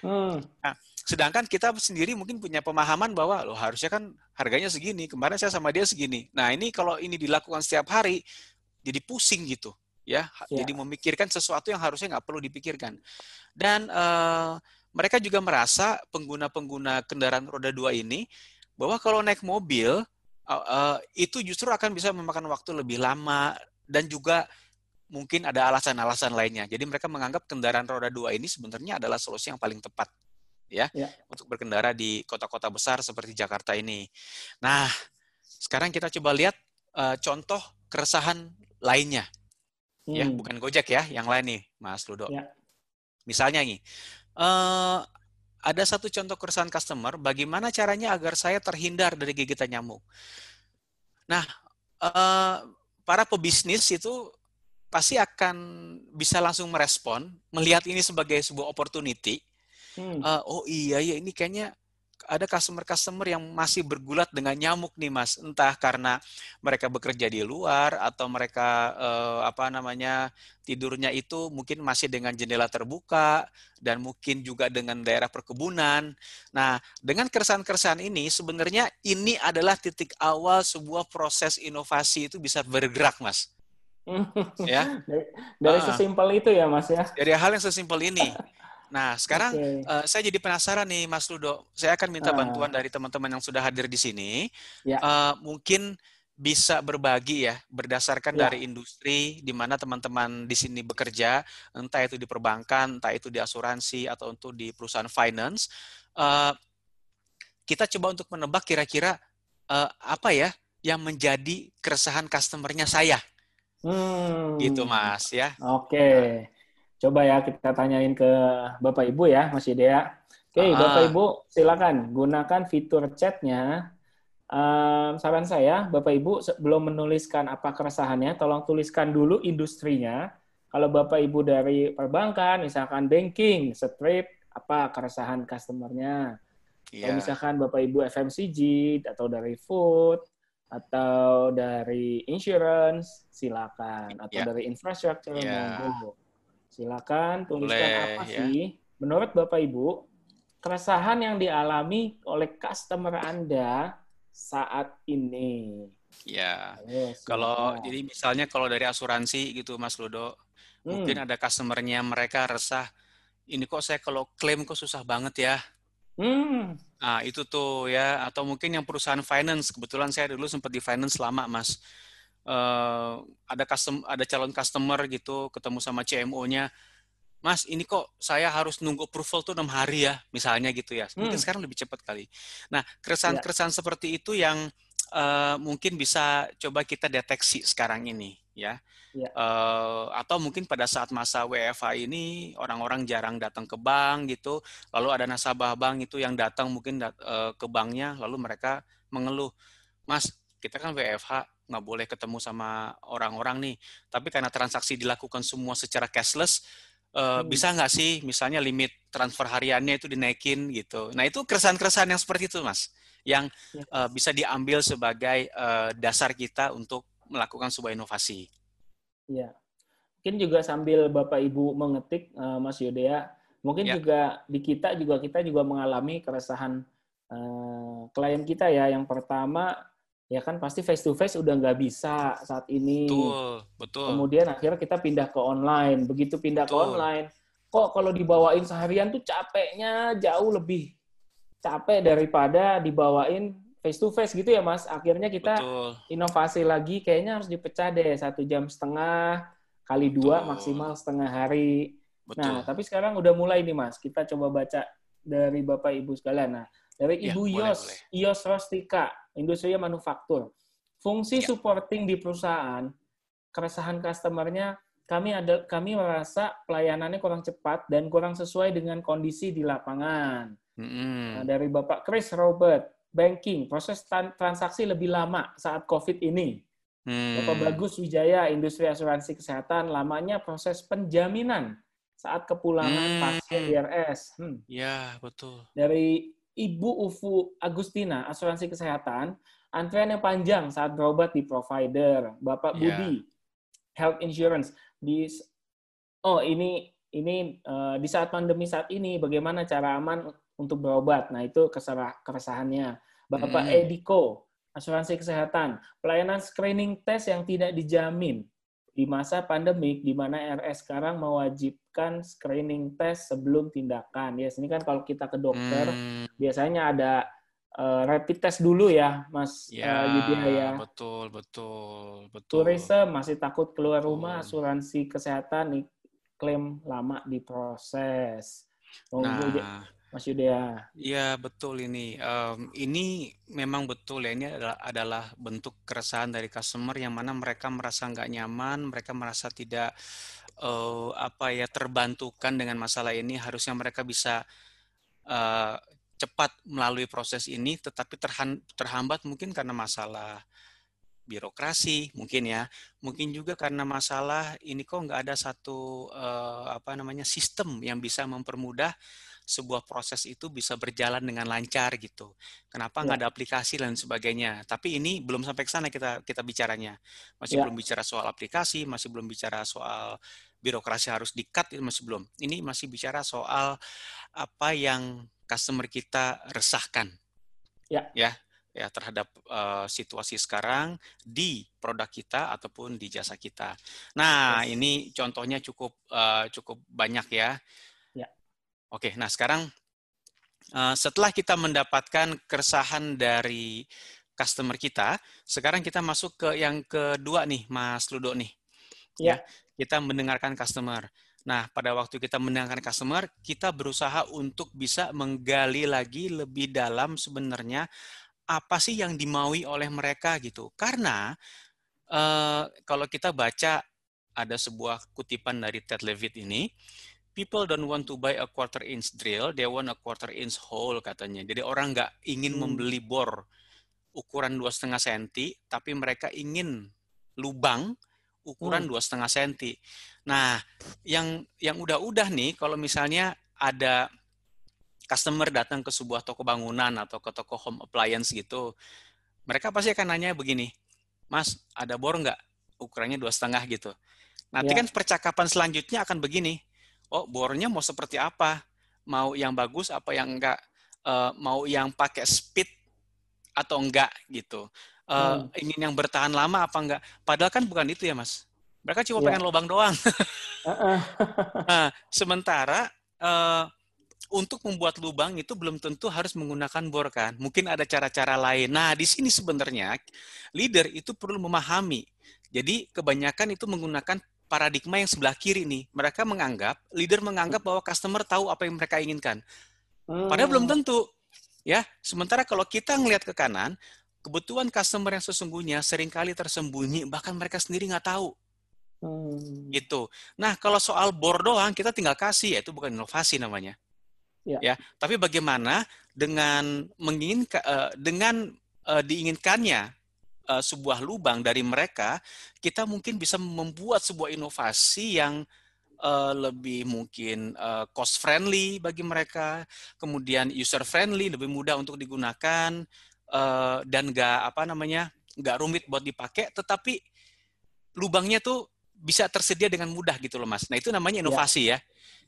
Hmm. Nah, sedangkan kita sendiri mungkin punya pemahaman bahwa lo harusnya kan harganya segini kemarin saya sama dia segini. Nah ini kalau ini dilakukan setiap hari jadi pusing gitu ya. ya. Jadi memikirkan sesuatu yang harusnya nggak perlu dipikirkan. Dan uh, mereka juga merasa pengguna-pengguna kendaraan roda dua ini bahwa kalau naik mobil uh, uh, itu justru akan bisa memakan waktu lebih lama dan juga mungkin ada alasan-alasan lainnya. Jadi mereka menganggap kendaraan roda dua ini sebenarnya adalah solusi yang paling tepat ya, ya. untuk berkendara di kota-kota besar seperti Jakarta ini. Nah, sekarang kita coba lihat uh, contoh keresahan lainnya. Ya, hmm. Ya, bukan Gojek ya, yang lain nih, Mas Ludo. Ya. Misalnya nih, uh, ada satu contoh keresahan customer, bagaimana caranya agar saya terhindar dari gigitan nyamuk. Nah, uh, para pebisnis itu pasti akan bisa langsung merespon, melihat ini sebagai sebuah opportunity. Hmm. Uh, oh iya ya ini kayaknya ada customer-customer yang masih bergulat dengan nyamuk nih mas. Entah karena mereka bekerja di luar atau mereka eh, apa namanya tidurnya itu mungkin masih dengan jendela terbuka dan mungkin juga dengan daerah perkebunan. Nah dengan keresahan-keresahan ini sebenarnya ini adalah titik awal sebuah proses inovasi itu bisa bergerak mas. [LAUGHS] Ya? Dari, dari uh, sesimpel itu ya mas ya? Dari hal yang sesimpel ini Nah, sekarang okay. uh, eh, saya jadi penasaran nih, Mas Ludo. Saya akan minta ah. bantuan dari teman-teman yang sudah hadir di sini. Ya. Uh, mungkin bisa berbagi ya, berdasarkan ya. dari industri di mana teman-teman di sini bekerja, entah itu di perbankan, entah itu di asuransi, atau untuk di perusahaan finance. Uh, kita coba untuk menebak kira-kira uh, apa ya yang menjadi keresahan customernya saya. Hmm. Gitu, Mas ya. Oke. Okay. Nah, Coba ya kita tanyain ke Bapak Ibu ya, Mas Idea. Oke, okay, Bapak Ibu silakan gunakan fitur chatnya. Um, saran saya, Bapak Ibu sebelum menuliskan apa keresahannya, tolong tuliskan dulu industrinya. Kalau Bapak Ibu dari perbankan, misalkan banking, strip, apa keresahan customernya. Yeah. Kalau iya. misalkan Bapak Ibu FMCG atau dari food atau dari insurance, silakan. Atau yeah. dari infrastructure, yeah. monggo. Silakan tuliskan Boleh, apa ya. sih menurut Bapak Ibu keresahan yang dialami oleh customer Anda saat ini. Ya. Ayo, kalau jadi misalnya kalau dari asuransi gitu Mas Ludo, hmm. mungkin ada customernya mereka resah, ini kok saya kalau klaim kok susah banget ya. Hmm. Nah, itu tuh ya atau mungkin yang perusahaan finance, kebetulan saya dulu sempat di finance lama, Mas uh, ada custom ada calon customer gitu ketemu sama CMO-nya Mas, ini kok saya harus nunggu approval tuh enam hari ya, misalnya gitu ya. Mungkin hmm. sekarang lebih cepat kali. Nah, keresahan-keresahan ya. seperti itu yang uh, mungkin bisa coba kita deteksi sekarang ini ya. Ya. Uh, atau mungkin pada saat masa WFH ini orang-orang jarang datang ke bank gitu, lalu ada nasabah bank itu yang datang mungkin dat uh, ke banknya, lalu mereka mengeluh, Mas, kita kan WFH nggak boleh ketemu sama orang-orang nih, tapi karena transaksi dilakukan semua secara cashless, uh, hmm. bisa nggak sih misalnya limit transfer hariannya itu dinaikin gitu. Nah itu keresahan-keresahan yang seperti itu, Mas, yang ya. uh, bisa diambil sebagai uh, dasar kita untuk melakukan sebuah inovasi. Iya. Mungkin juga sambil Bapak Ibu mengetik uh, Mas Yodea, mungkin ya. juga di kita juga kita juga mengalami keresahan uh, klien kita ya. Yang pertama ya kan pasti face to face udah nggak bisa saat ini. Betul, betul. Kemudian akhirnya kita pindah ke online. Begitu pindah betul. ke online, kok kalau dibawain seharian tuh capeknya jauh lebih capek daripada dibawain face to face gitu ya mas akhirnya kita Betul. inovasi lagi kayaknya harus dipecah deh satu jam setengah kali dua Betul. maksimal setengah hari Betul. nah tapi sekarang udah mulai nih mas kita coba baca dari bapak ibu sekalian nah dari ya, ibu Yos boleh. Yos Rostika industri manufaktur fungsi ya. supporting di perusahaan keresahan customernya kami ada kami merasa pelayanannya kurang cepat dan kurang sesuai dengan kondisi di lapangan. Mm -hmm. nah, dari Bapak Chris Robert, banking, proses transaksi lebih lama saat COVID ini. Hmm. Bapak Bagus Wijaya, industri asuransi kesehatan, lamanya proses penjaminan saat kepulangan hmm. pasien IRS. Hmm. Ya, betul. Dari Ibu Ufu Agustina, asuransi kesehatan, antrian yang panjang saat berobat di provider. Bapak ya. Budi, health insurance. Di Oh, ini ini uh, di saat pandemi saat ini bagaimana cara aman untuk berobat. Nah, itu keserah, keresahannya. Bapak hmm. Ediko, asuransi kesehatan, pelayanan screening tes yang tidak dijamin di masa pandemik di mana RS sekarang mewajibkan screening tes sebelum tindakan. Ya, ini kan kalau kita ke dokter hmm. biasanya ada uh, rapid test dulu ya, Mas ya, uh, Yudhya ya. Betul, betul, betul. Tourism masih takut keluar rumah, asuransi kesehatan klaim lama diproses. Nah, Mas Yudya. Iya betul ini. Um, ini memang betul ya ini adalah, adalah bentuk keresahan dari customer yang mana mereka merasa nggak nyaman, mereka merasa tidak uh, apa ya terbantukan dengan masalah ini. Harusnya mereka bisa uh, cepat melalui proses ini, tetapi terhan, terhambat mungkin karena masalah birokrasi mungkin ya mungkin juga karena masalah ini kok nggak ada satu uh, apa namanya sistem yang bisa mempermudah sebuah proses itu bisa berjalan dengan lancar gitu. Kenapa nggak ya. ada aplikasi dan sebagainya? Tapi ini belum sampai ke sana kita kita bicaranya. Masih ya. belum bicara soal aplikasi, masih belum bicara soal birokrasi harus dikat, masih belum. Ini masih bicara soal apa yang customer kita resahkan. Ya. Ya, ya terhadap uh, situasi sekarang di produk kita ataupun di jasa kita. Nah, yes. ini contohnya cukup uh, cukup banyak ya. Oke, nah sekarang uh, setelah kita mendapatkan keresahan dari customer kita, sekarang kita masuk ke yang kedua nih, Mas Ludo nih. Ya. Kita mendengarkan customer. Nah, pada waktu kita mendengarkan customer, kita berusaha untuk bisa menggali lagi lebih dalam sebenarnya apa sih yang dimaui oleh mereka gitu. Karena uh, kalau kita baca ada sebuah kutipan dari Ted Levitt ini, people don't want to buy a quarter inch drill, they want a quarter inch hole katanya. Jadi orang nggak ingin hmm. membeli bor ukuran dua setengah senti, tapi mereka ingin lubang ukuran hmm. dua setengah senti. Nah, yang yang udah-udah nih, kalau misalnya ada customer datang ke sebuah toko bangunan atau ke toko home appliance gitu, mereka pasti akan nanya begini, Mas, ada bor nggak ukurannya dua setengah gitu. Nanti ya. kan percakapan selanjutnya akan begini, oh bornya mau seperti apa, mau yang bagus apa yang enggak, uh, mau yang pakai speed atau enggak gitu. Uh, hmm. Ingin yang bertahan lama apa enggak? Padahal kan bukan itu ya mas. Mereka cuma yeah. pengen lubang doang. [LAUGHS] nah, sementara uh, untuk membuat lubang itu belum tentu harus menggunakan bor kan. Mungkin ada cara-cara lain. Nah, di sini sebenarnya leader itu perlu memahami. Jadi kebanyakan itu menggunakan paradigma yang sebelah kiri nih. Mereka menganggap, leader menganggap bahwa customer tahu apa yang mereka inginkan. Padahal belum hmm. tentu. Ya, sementara kalau kita ngelihat ke kanan, kebutuhan customer yang sesungguhnya sering kali tersembunyi, bahkan mereka sendiri nggak tahu. Hmm. Gitu. Nah, kalau soal bor doang, kita tinggal kasih, ya itu bukan inovasi namanya. Ya. ya. Tapi bagaimana dengan menginginkan, uh, dengan uh, diinginkannya uh, sebuah lubang dari mereka, kita mungkin bisa membuat sebuah inovasi yang uh, lebih mungkin uh, cost friendly bagi mereka, kemudian user friendly, lebih mudah untuk digunakan uh, dan nggak apa namanya nggak rumit buat dipakai, tetapi lubangnya tuh bisa tersedia dengan mudah gitu loh mas. Nah itu namanya ya. inovasi ya. ya.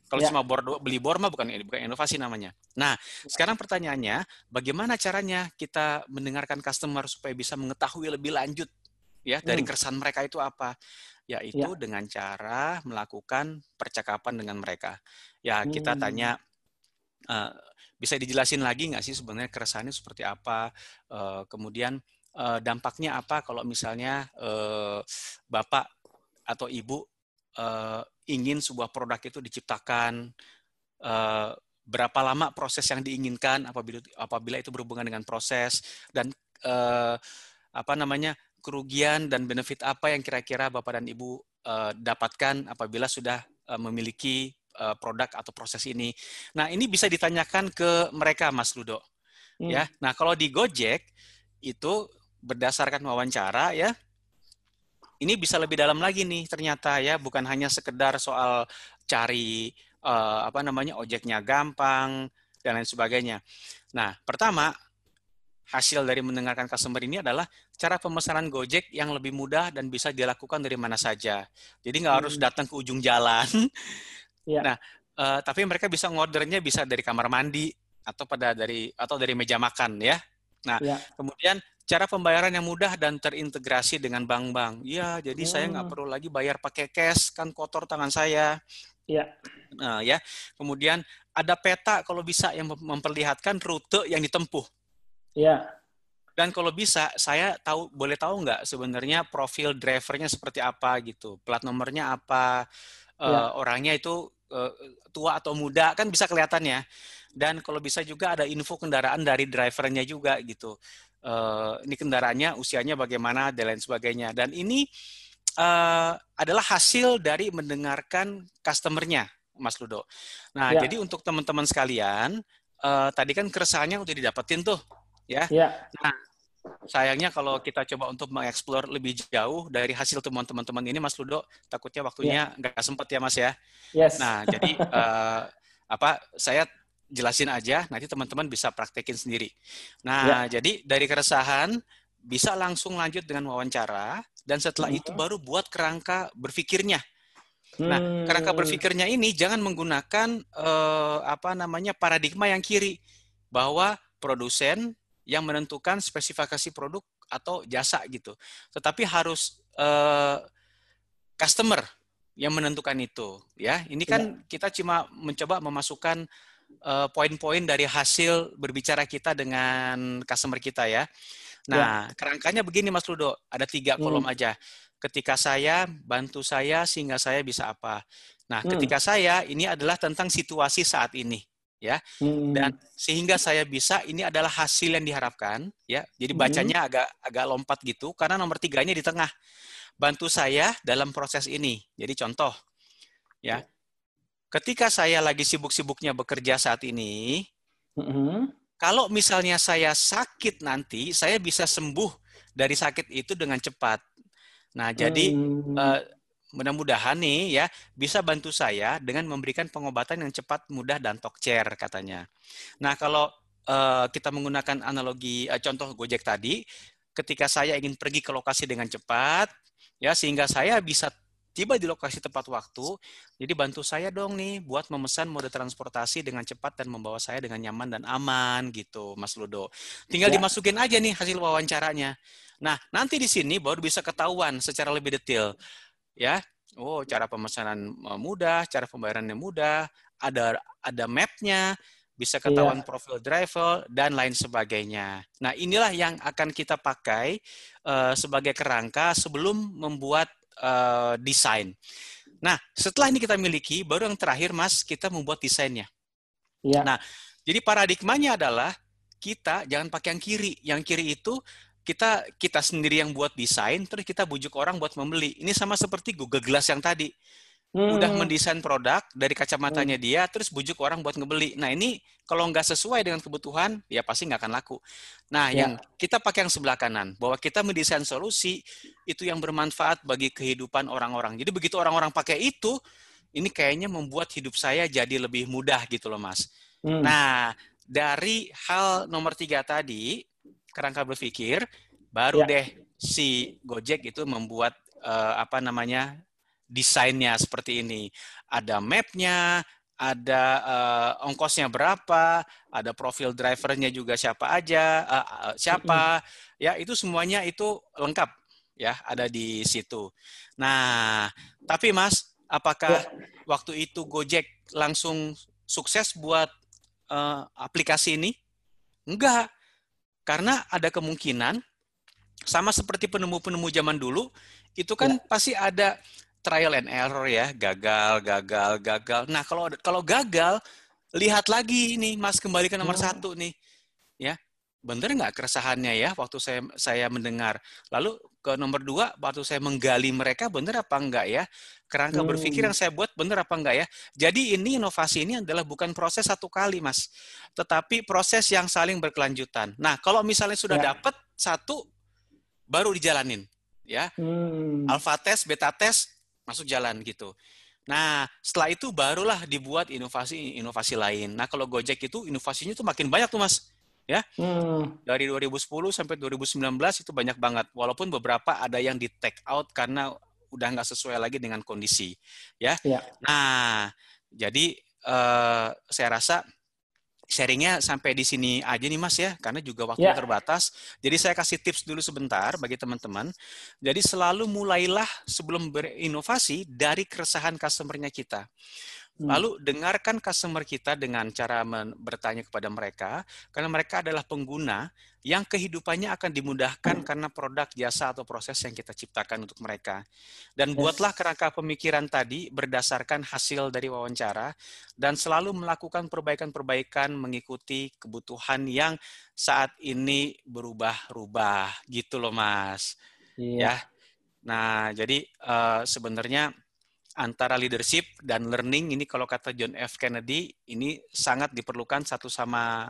Kalau ya. cuma bor, beli bor mah bukan bukan inovasi namanya. Nah, sekarang pertanyaannya, bagaimana caranya kita mendengarkan customer supaya bisa mengetahui lebih lanjut ya dari hmm. keresahan mereka itu apa? Yaitu ya. dengan cara melakukan percakapan dengan mereka. Ya, kita hmm. tanya uh, bisa dijelasin lagi nggak sih sebenarnya keresahannya seperti apa? Uh, kemudian uh, dampaknya apa kalau misalnya uh, Bapak atau Ibu uh, ingin sebuah produk itu diciptakan, uh, berapa lama proses yang diinginkan apabila apabila itu berhubungan dengan proses dan uh, apa namanya kerugian dan benefit apa yang kira-kira bapak dan ibu uh, dapatkan apabila sudah uh, memiliki uh, produk atau proses ini. Nah ini bisa ditanyakan ke mereka Mas Ludo. Hmm. Ya, nah kalau di Gojek itu berdasarkan wawancara ya ini bisa lebih dalam lagi nih ternyata ya bukan hanya sekedar soal cari uh, apa namanya ojeknya gampang dan lain sebagainya. Nah, pertama hasil dari mendengarkan customer ini adalah cara pemesanan Gojek yang lebih mudah dan bisa dilakukan dari mana saja. Jadi nggak hmm. harus datang ke ujung jalan. Ya. Nah, uh, tapi mereka bisa ngordernya bisa dari kamar mandi atau pada dari atau dari meja makan ya. Nah, ya. kemudian cara pembayaran yang mudah dan terintegrasi dengan bank-bank. Iya, jadi hmm. saya nggak hmm. perlu lagi bayar pakai cash, kan kotor tangan saya. Iya. Nah, ya. Kemudian ada peta kalau bisa yang memperlihatkan rute yang ditempuh. Iya. Dan kalau bisa, saya tahu boleh tahu nggak sebenarnya profil drivernya seperti apa gitu, plat nomornya apa, ya. uh, orangnya itu uh, tua atau muda kan bisa kelihatan ya. Dan kalau bisa juga ada info kendaraan dari drivernya juga gitu uh, ini kendaraannya usianya bagaimana dan lain sebagainya. Dan ini uh, adalah hasil dari mendengarkan customernya, Mas Ludo. Nah, ya. jadi untuk teman-teman sekalian, uh, tadi kan keresahannya udah didapetin tuh, ya. ya. Nah, sayangnya kalau kita coba untuk mengeksplor lebih jauh dari hasil temuan teman-teman ini, Mas Ludo, takutnya waktunya ya. nggak ya. sempat ya, Mas ya. Yes. Nah, jadi uh, [LAUGHS] apa? Saya jelasin aja, nanti teman-teman bisa praktekin sendiri. Nah, ya. jadi dari keresahan bisa langsung lanjut dengan wawancara dan setelah hmm. itu baru buat kerangka berpikirnya. Nah, kerangka hmm. berpikirnya ini jangan menggunakan uh, apa namanya paradigma yang kiri bahwa produsen yang menentukan spesifikasi produk atau jasa gitu. Tetapi harus uh, customer yang menentukan itu ya. Ini kan ya. kita cuma mencoba memasukkan poin-poin dari hasil berbicara kita dengan customer kita ya. Nah, ya. kerangkanya begini Mas Ludo, ada tiga hmm. kolom aja. Ketika saya, bantu saya sehingga saya bisa apa. Nah, hmm. ketika saya, ini adalah tentang situasi saat ini ya hmm. dan sehingga saya bisa ini adalah hasil yang diharapkan ya jadi hmm. bacanya hmm. agak agak lompat gitu karena nomor tiganya di tengah bantu saya dalam proses ini jadi contoh ya, ya ketika saya lagi sibuk-sibuknya bekerja saat ini, mm-hmm. kalau misalnya saya sakit nanti, saya bisa sembuh dari sakit itu dengan cepat. Nah, jadi mm. uh, mudah-mudahan nih ya bisa bantu saya dengan memberikan pengobatan yang cepat, mudah dan tokcer katanya. Nah, kalau uh, kita menggunakan analogi uh, contoh Gojek tadi, ketika saya ingin pergi ke lokasi dengan cepat, ya sehingga saya bisa tiba di lokasi tepat waktu. Jadi bantu saya dong nih buat memesan mode transportasi dengan cepat dan membawa saya dengan nyaman dan aman gitu, Mas Ludo. Tinggal ya. dimasukin aja nih hasil wawancaranya. Nah, nanti di sini baru bisa ketahuan secara lebih detail. Ya, oh cara pemesanan eh, mudah, cara pembayarannya mudah, ada ada mapnya, bisa ketahuan iya. profil driver dan lain sebagainya. Nah, inilah yang akan kita pakai uh, sebagai kerangka sebelum membuat uh, desain. Nah, setelah ini kita miliki, baru yang terakhir, Mas, kita membuat desainnya. Ya. Nah, jadi paradigmanya adalah kita jangan pakai yang kiri. Yang kiri itu kita kita sendiri yang buat desain, terus kita bujuk orang buat membeli. Ini sama seperti Google Glass yang tadi. Hmm. Udah mendesain produk dari kacamatanya hmm. dia, terus bujuk orang buat ngebeli. Nah ini kalau nggak sesuai dengan kebutuhan, ya pasti nggak akan laku. Nah ya. yang kita pakai yang sebelah kanan, bahwa kita mendesain solusi itu yang bermanfaat bagi kehidupan orang-orang. Jadi begitu orang-orang pakai itu, ini kayaknya membuat hidup saya jadi lebih mudah gitu loh mas. Hmm. Nah dari hal nomor tiga tadi, kerangka berpikir, baru ya. deh si Gojek itu membuat uh, apa namanya desainnya seperti ini. Ada mapnya, ada uh, ongkosnya berapa, ada profil drivernya juga siapa aja, uh, uh, siapa, ya itu semuanya itu lengkap ya ada di situ. Nah, tapi Mas, apakah ya. waktu itu Gojek langsung sukses buat uh, aplikasi ini? Enggak, karena ada kemungkinan sama seperti penemu-penemu zaman dulu, itu kan ya. pasti ada trial and error ya, gagal, gagal, gagal. Nah kalau kalau gagal, lihat lagi ini Mas kembali ke nomor hmm. satu nih, ya bener nggak keresahannya ya waktu saya saya mendengar. Lalu ke nomor dua, waktu saya menggali mereka bener apa enggak ya? Kerangka hmm. berpikir yang saya buat bener apa enggak ya? Jadi ini inovasi ini adalah bukan proses satu kali mas, tetapi proses yang saling berkelanjutan. Nah kalau misalnya sudah ya. dapat satu, baru dijalanin ya. Hmm. Alpha test, beta test, masuk jalan gitu. Nah, setelah itu barulah dibuat inovasi-inovasi lain. Nah, kalau Gojek itu inovasinya tuh makin banyak tuh, Mas. Ya. Hmm. Dari 2010 sampai 2019 itu banyak banget. Walaupun beberapa ada yang di take out karena udah nggak sesuai lagi dengan kondisi. Ya. ya. Nah, jadi uh, saya rasa sharingnya sampai di sini aja nih Mas ya, karena juga waktu ya. terbatas. Jadi saya kasih tips dulu sebentar bagi teman-teman. Jadi selalu mulailah sebelum berinovasi dari keresahan customer-nya kita. Hmm. Lalu dengarkan customer kita dengan cara bertanya kepada mereka, karena mereka adalah pengguna yang kehidupannya akan dimudahkan hmm. karena produk, jasa, atau proses yang kita ciptakan untuk mereka. Dan buatlah kerangka pemikiran tadi berdasarkan hasil dari wawancara, dan selalu melakukan perbaikan-perbaikan mengikuti kebutuhan yang saat ini berubah-ubah. Gitu loh, Mas. Iya. Ya. Nah, jadi uh, sebenarnya antara leadership dan learning ini kalau kata John F. Kennedy ini sangat diperlukan satu sama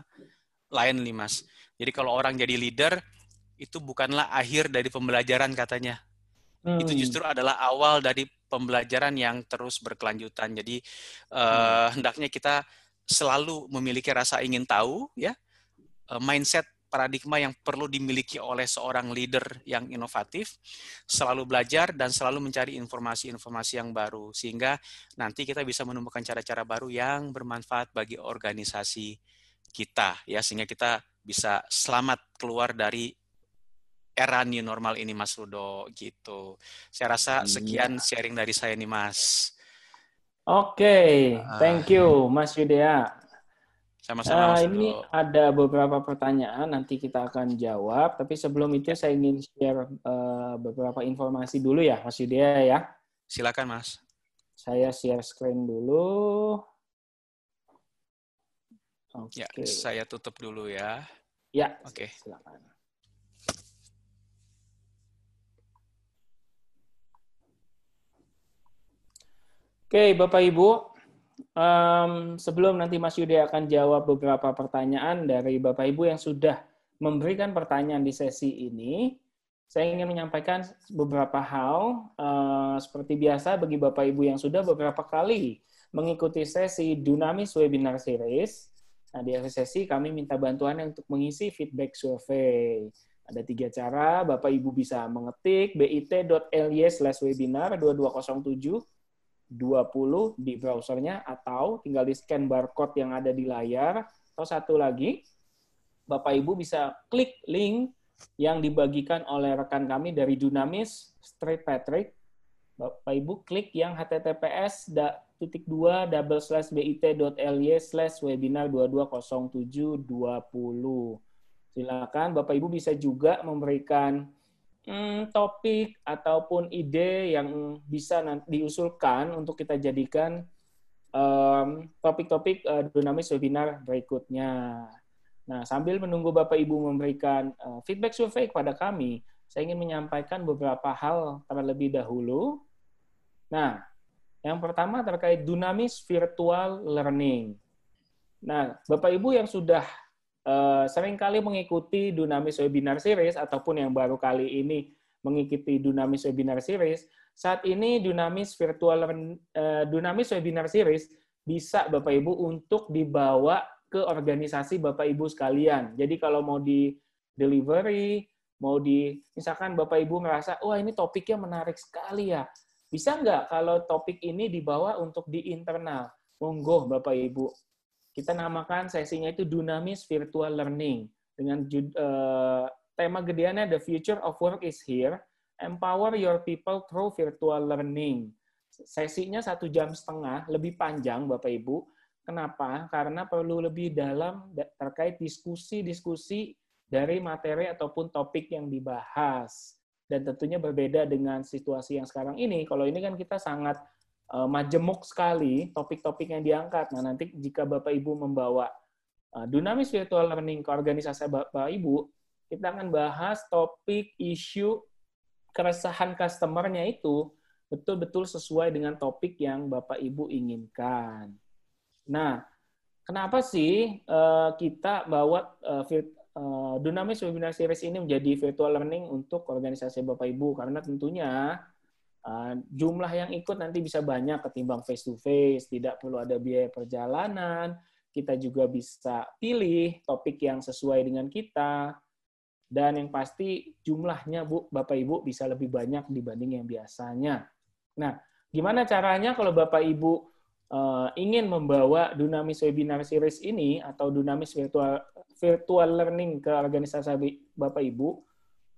lain nih Mas. Jadi kalau orang jadi leader itu bukanlah akhir dari pembelajaran katanya. Hmm. Itu justru adalah awal dari pembelajaran yang terus berkelanjutan. Jadi uh, hendaknya kita selalu memiliki rasa ingin tahu ya, uh, mindset paradigma yang perlu dimiliki oleh seorang leader yang inovatif, selalu belajar dan selalu mencari informasi-informasi yang baru sehingga nanti kita bisa menemukan cara-cara baru yang bermanfaat bagi organisasi kita ya sehingga kita bisa selamat keluar dari era new normal ini Mas Rudo gitu. Saya rasa iya. sekian sharing dari saya nih Mas. Oke, okay. thank you Mas Yudea. Sama-sama. Uh, ini ada beberapa pertanyaan nanti kita akan jawab, tapi sebelum itu saya ingin share uh, beberapa informasi dulu ya, Mas Yudhya ya. Silakan, Mas. Saya share screen dulu. Oke. Okay. Ya, saya tutup dulu ya. Ya. Oke. Okay. Silakan. Oke, Bapak Ibu, um, sebelum nanti Mas Yudi akan jawab beberapa pertanyaan dari Bapak Ibu yang sudah memberikan pertanyaan di sesi ini, saya ingin menyampaikan beberapa hal uh, seperti biasa bagi Bapak Ibu yang sudah beberapa kali mengikuti sesi Dunamis Webinar Series. Nah, di akhir sesi kami minta bantuan untuk mengisi feedback survey. Ada tiga cara, Bapak Ibu bisa mengetik bit.ly slash webinar 2207 20 di browsernya atau tinggal di scan barcode yang ada di layar. Atau satu lagi Bapak Ibu bisa klik link yang dibagikan oleh rekan kami dari Dunamis Street Patrick. Bapak Ibu klik yang https titik dua double slash bit.ly slash webinar 220720 silakan Bapak Ibu bisa juga memberikan hmm, topik ataupun ide yang bisa nanti diusulkan untuk kita jadikan topik topik-topik uh, dinamis webinar berikutnya. Nah, sambil menunggu Bapak Ibu memberikan uh, feedback survei kepada kami, saya ingin menyampaikan beberapa hal terlebih dahulu. Nah, yang pertama terkait dinamis virtual learning. Nah, Bapak Ibu yang sudah uh, sering kali mengikuti Dunamis Webinar Series ataupun yang baru kali ini mengikuti Dunamis Webinar Series, saat ini Dunamis Virtual uh, Dunamis Webinar Series bisa Bapak Ibu untuk dibawa ke organisasi Bapak Ibu sekalian. Jadi kalau mau di delivery, mau di misalkan Bapak Ibu merasa, wah ini topiknya menarik sekali ya. Bisa nggak kalau topik ini dibawa untuk di internal? Monggo Bapak Ibu. Kita namakan sesinya itu Dunamis Virtual Learning dengan uh, tema gedeannya The Future of Work is Here. Empower your people through virtual learning. Sesinya satu jam setengah, lebih panjang Bapak Ibu Kenapa? Karena perlu lebih dalam terkait diskusi-diskusi dari materi ataupun topik yang dibahas. Dan tentunya berbeda dengan situasi yang sekarang ini. Kalau ini kan kita sangat majemuk sekali topik-topik yang diangkat. Nah, nanti jika Bapak Ibu membawa uh, Dinamis Virtual Learning ke organisasi Bapak Ibu, kita akan bahas topik, isu, keresahan customer-nya itu betul-betul sesuai dengan topik yang Bapak Ibu inginkan. Nah, kenapa sih uh, kita bawa Dunamis Webinar Series ini menjadi virtual learning untuk organisasi Bapak Ibu? Karena tentunya uh, jumlah yang ikut nanti bisa banyak ketimbang face to face, tidak perlu ada biaya perjalanan, kita juga bisa pilih topik yang sesuai dengan kita, dan yang pasti jumlahnya Bu, Bapak Ibu bisa lebih banyak dibanding yang biasanya. Nah, gimana caranya kalau Bapak Ibu uh, ingin membawa Dunamis Webinar Series ini atau Dunamis Virtual Virtual Learning ke organisasi Bapak Ibu,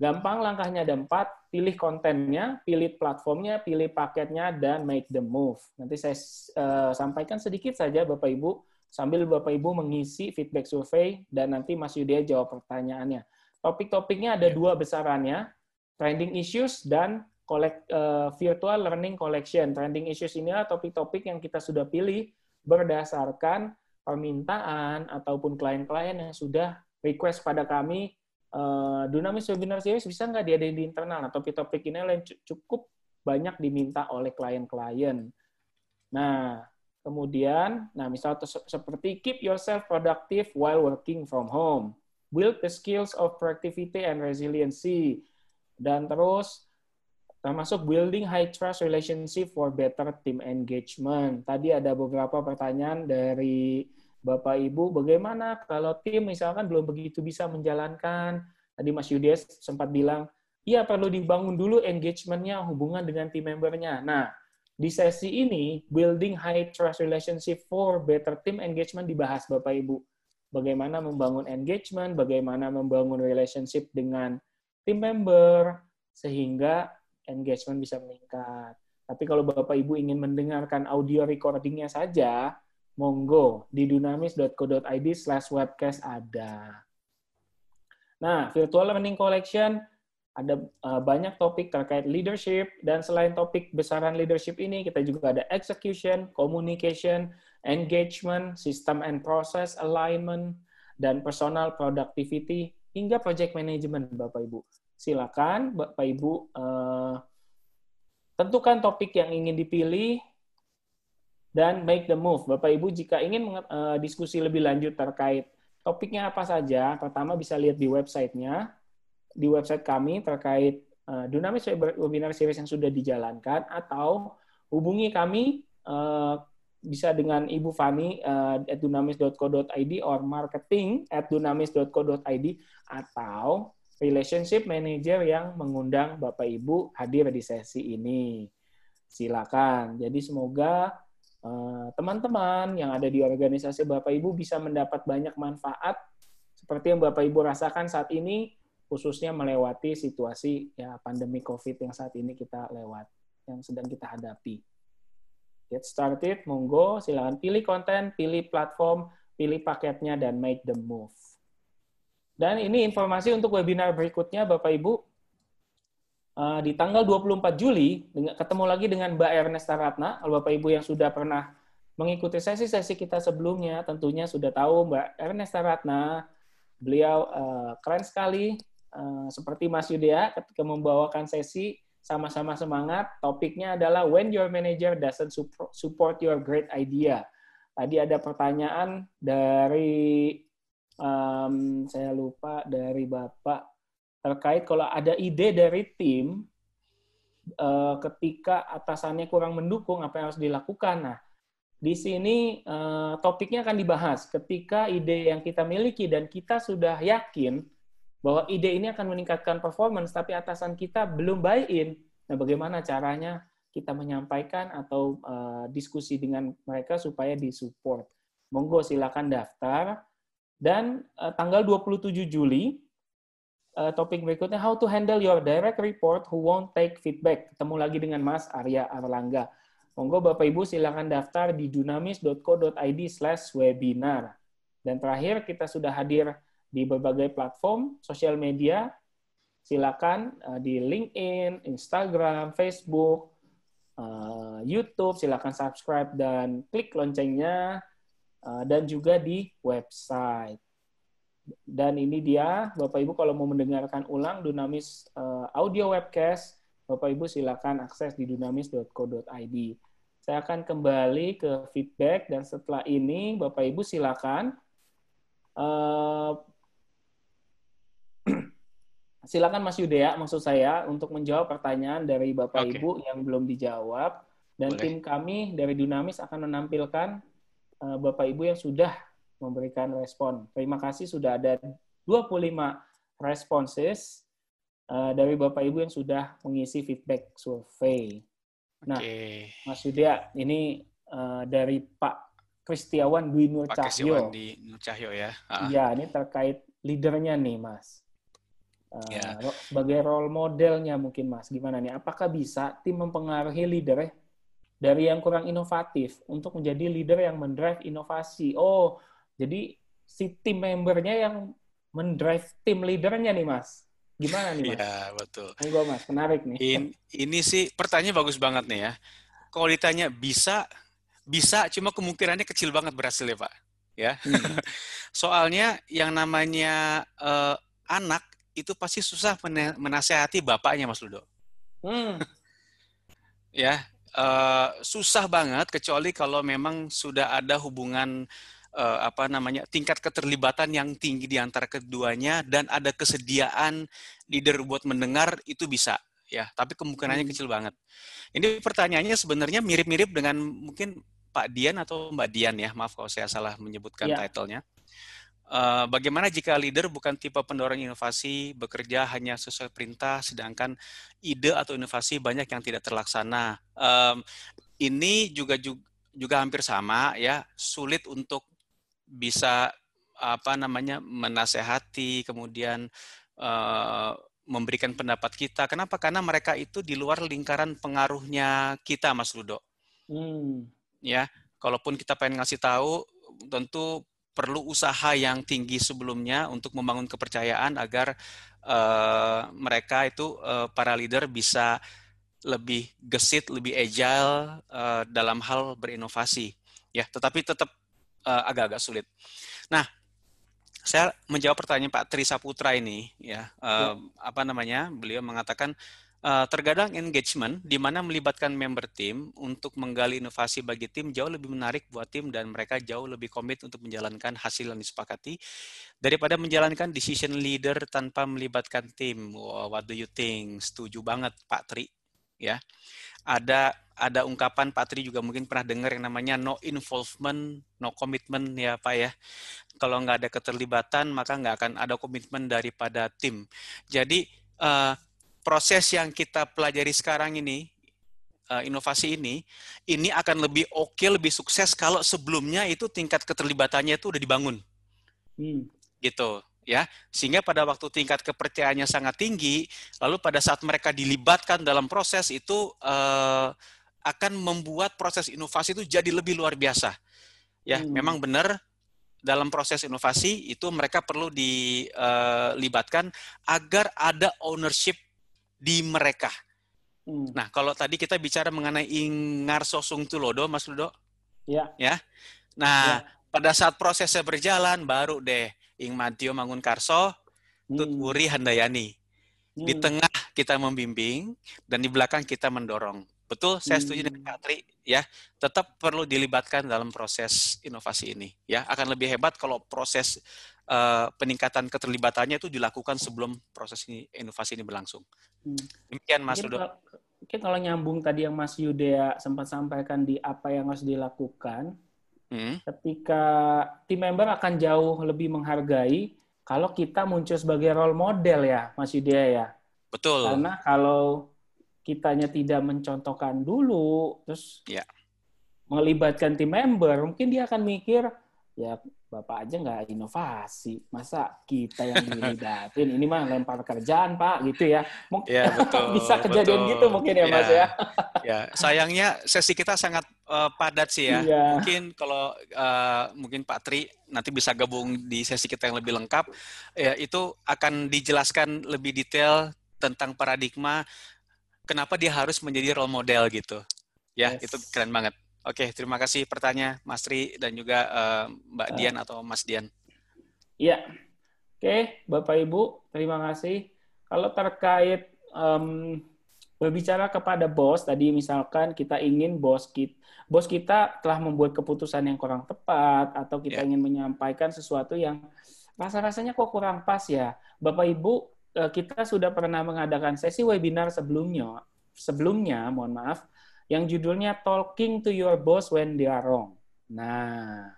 gampang langkahnya ada empat, pilih kontennya, pilih platformnya, pilih paketnya, dan make the move. Nanti saya uh, sampaikan sedikit saja Bapak Ibu, sambil Bapak Ibu mengisi feedback survei, dan nanti Mas Yudhya jawab pertanyaannya. Topik-topiknya ada dua besarannya, trending issues dan collect, uh, virtual learning collection. Trending issues ini adalah topik-topik yang kita sudah pilih berdasarkan permintaan ataupun klien-klien yang sudah request pada kami uh, Dunamis Webinar Series bisa nggak diadain di internal? Nah, topik-topik ini yang cukup banyak diminta oleh klien-klien. Nah, kemudian, nah misal seperti keep yourself productive while working from home, build the skills of productivity and resiliency, dan terus termasuk building high trust relationship for better team engagement. Tadi ada beberapa pertanyaan dari Bapak Ibu, bagaimana kalau tim misalkan belum begitu bisa menjalankan, tadi Mas Yudes sempat bilang, iya perlu dibangun dulu engagementnya, hubungan dengan tim membernya. Nah, di sesi ini, building high trust relationship for better team engagement dibahas Bapak Ibu. Bagaimana membangun engagement, bagaimana membangun relationship dengan tim member, sehingga engagement bisa meningkat. Tapi kalau Bapak Ibu ingin mendengarkan audio recordingnya saja, monggo di dunamis.co.id slash webcast ada. Nah, Virtual Learning Collection ada uh, banyak topik terkait leadership, dan selain topik besaran leadership ini, kita juga ada execution, communication, engagement, system and process alignment, dan personal productivity, hingga project management, Bapak-Ibu silakan Bapak Ibu uh, tentukan topik yang ingin dipilih dan make the move. Bapak Ibu jika ingin uh, diskusi lebih lanjut terkait topiknya apa saja, pertama bisa lihat di websitenya, di website kami terkait uh, Dunamis Webinar Series yang sudah dijalankan, atau hubungi kami uh, bisa dengan Ibu Fani uh, at dunamis.co.id or marketing at dunamis.co.id atau relationship manager yang mengundang Bapak Ibu hadir di sesi ini. Silakan. Jadi semoga eh, teman-teman uh, yang ada di organisasi Bapak Ibu bisa mendapat banyak manfaat seperti yang Bapak Ibu rasakan saat ini khususnya melewati situasi ya pandemi Covid yang saat ini kita lewat yang sedang kita hadapi. Get started, monggo silakan pilih konten, pilih platform, pilih paketnya dan make the move. Dan ini informasi untuk webinar berikutnya, Bapak Ibu. Uh, di tanggal 24 Juli, ketemu lagi dengan Mbak Ernesta Ratna. Bapak Ibu yang sudah pernah mengikuti sesi-sesi kita sebelumnya, tentunya sudah tahu Mbak Ernesta Ratna Beliau uh, keren sekali, uh, seperti Mas Yudea ketika membawakan sesi sama-sama semangat. Topiknya adalah when your manager doesn't support your great idea. Tadi ada pertanyaan dari um, saya lupa dari Bapak terkait kalau ada ide dari tim uh, ketika atasannya kurang mendukung apa yang harus dilakukan. Nah, di sini uh, topiknya akan dibahas ketika ide yang kita miliki dan kita sudah yakin bahwa ide ini akan meningkatkan performance, tapi atasan kita belum buy-in. Nah, bagaimana caranya kita menyampaikan atau uh, diskusi dengan mereka supaya disupport? Monggo silakan daftar. Dan uh, tanggal 27 Juli, uh, topik berikutnya, how to handle your direct report who won't take feedback. Ketemu lagi dengan Mas Arya Arlangga. Monggo Bapak Ibu silakan daftar di dunamis.co.id slash webinar. Dan terakhir kita sudah hadir di berbagai platform sosial media. Silakan uh, di LinkedIn, Instagram, Facebook, uh, YouTube. Silakan subscribe dan klik loncengnya. Dan juga di website. Dan ini dia, Bapak Ibu kalau mau mendengarkan ulang Dunamis uh, audio webcast, Bapak Ibu silakan akses di dunamis.co.id. Saya akan kembali ke feedback dan setelah ini Bapak Ibu silakan uh, [CLEARS THROAT] silakan Mas Yudea maksud saya untuk menjawab pertanyaan dari Bapak okay. Ibu yang belum dijawab dan Boleh. tim kami dari Dunamis akan menampilkan uh, Bapak Ibu yang sudah memberikan respon. Terima kasih sudah ada 25 responses uh, dari Bapak Ibu yang sudah mengisi feedback survei. Nah, okay. Mas Yudya, ini uh, dari Pak Kristiawan Dwi Nur Pak Cahyo. Pak Dwi Nur Cahyo ya. Iya, ini terkait leadernya nih, Mas. Uh, ya. Sebagai role modelnya mungkin, Mas. Gimana nih? Apakah bisa tim mempengaruhi leader dari yang kurang inovatif untuk menjadi leader yang mendrive inovasi? Oh, jadi si tim membernya yang mendrive tim leadernya nih, Mas. Gimana nih, Mas? Iya, betul. Enggak, Mas. Menarik nih. In, ini sih pertanyaan bagus banget nih ya. Kalau ditanya bisa, bisa, cuma kemungkinannya kecil banget berhasil ya, Pak. Ya. Hmm. [LAUGHS] Soalnya yang namanya uh, anak itu pasti susah menasehati bapaknya, Mas Ludo. Hmm. ya, uh, susah banget kecuali kalau memang sudah ada hubungan uh, apa namanya tingkat keterlibatan yang tinggi di antara keduanya dan ada kesediaan leader buat mendengar itu bisa ya tapi kemungkinannya hmm. kecil banget ini pertanyaannya sebenarnya mirip-mirip dengan mungkin Pak Dian atau Mbak Dian ya maaf kalau saya salah menyebutkan ya. titlenya Uh, bagaimana jika leader bukan tipe pendorong inovasi, bekerja hanya sesuai perintah, sedangkan ide atau inovasi banyak yang tidak terlaksana. Um, ini juga, juga juga hampir sama ya, sulit untuk bisa apa namanya menasehati kemudian uh, memberikan pendapat kita. Kenapa? Karena mereka itu di luar lingkaran pengaruhnya kita, Mas Ludo. Hmm. Ya, kalaupun kita pengen ngasih tahu, tentu perlu usaha yang tinggi sebelumnya untuk membangun kepercayaan agar uh, mereka itu uh, para leader bisa lebih gesit, lebih agile uh, dalam hal berinovasi. Ya, tetapi tetap uh, agak-agak sulit. Nah, saya menjawab pertanyaan Pak Tri Saputra ini, ya, uh, ya. apa namanya? Beliau mengatakan uh, terkadang engagement di mana melibatkan member tim untuk menggali inovasi bagi tim jauh lebih menarik buat tim dan mereka jauh lebih komit untuk menjalankan hasil yang disepakati daripada menjalankan decision leader tanpa melibatkan tim. Wow, what do you think? Setuju banget Pak Tri, ya ada ada ungkapan Pak Tri juga mungkin pernah dengar yang namanya no involvement, no commitment ya Pak ya. Kalau nggak ada keterlibatan maka nggak akan ada komitmen daripada tim. Jadi uh, proses yang kita pelajari sekarang ini, uh, inovasi ini, ini akan lebih oke, okay, lebih sukses kalau sebelumnya itu tingkat keterlibatannya itu udah dibangun. Hmm. Gitu ya sehingga pada waktu tingkat kepercayaannya sangat tinggi lalu pada saat mereka dilibatkan dalam proses itu uh, akan membuat proses inovasi itu jadi lebih luar biasa. Ya hmm. memang benar dalam proses inovasi itu mereka perlu dilibatkan eh, agar ada ownership di mereka. Hmm. nah kalau tadi kita bicara mengenai Ingar Sosung Tulodo Mas Ludo? Ya. Ya. Nah ya. pada saat prosesnya berjalan baru deh Ing Mantio Mangun Karso, Tut hmm. Wuri Handayani. Hmm. Di tengah kita membimbing dan di belakang kita mendorong. Betul, saya setuju dengan Kak Tri ya. Tetap perlu dilibatkan dalam proses inovasi ini ya. Akan lebih hebat kalau proses uh, peningkatan keterlibatannya itu dilakukan sebelum proses ini, inovasi ini berlangsung. Hmm. Demikian Mas Rudo mungkin kalau nyambung tadi yang Mas Yudea sempat sampaikan di apa yang harus dilakukan, hmm. ketika tim member akan jauh lebih menghargai kalau kita muncul sebagai role model ya, Mas Yudea ya. Betul. Karena kalau kitanya tidak mencontohkan dulu, terus ya. melibatkan tim member, mungkin dia akan mikir, ya Bapak aja nggak inovasi, masa kita yang dilibatin? Ini mah lempar kerjaan Pak, gitu ya. Mungkin ya, betul, [LAUGHS] bisa kejadian betul. gitu mungkin ya, ya Mas ya. Ya, sayangnya sesi kita sangat uh, padat sih ya. ya. Mungkin kalau uh, mungkin Pak Tri nanti bisa gabung di sesi kita yang lebih lengkap, ya itu akan dijelaskan lebih detail tentang paradigma kenapa dia harus menjadi role model gitu. Ya, yes. itu keren banget. Oke, terima kasih pertanyaan Mas Tri dan juga uh, Mbak uh, Dian atau Mas Dian. Iya. Oke, Bapak Ibu, terima kasih. Kalau terkait um, berbicara kepada bos, tadi misalkan kita ingin bos kita, bos kita telah membuat keputusan yang kurang tepat atau kita yeah. ingin menyampaikan sesuatu yang rasa-rasanya kok kurang pas ya. Bapak Ibu, eh, kita sudah pernah mengadakan sesi webinar sebelumnya, sebelumnya, mohon maaf, yang judulnya Talking to Your Boss When They Are Wrong. Nah,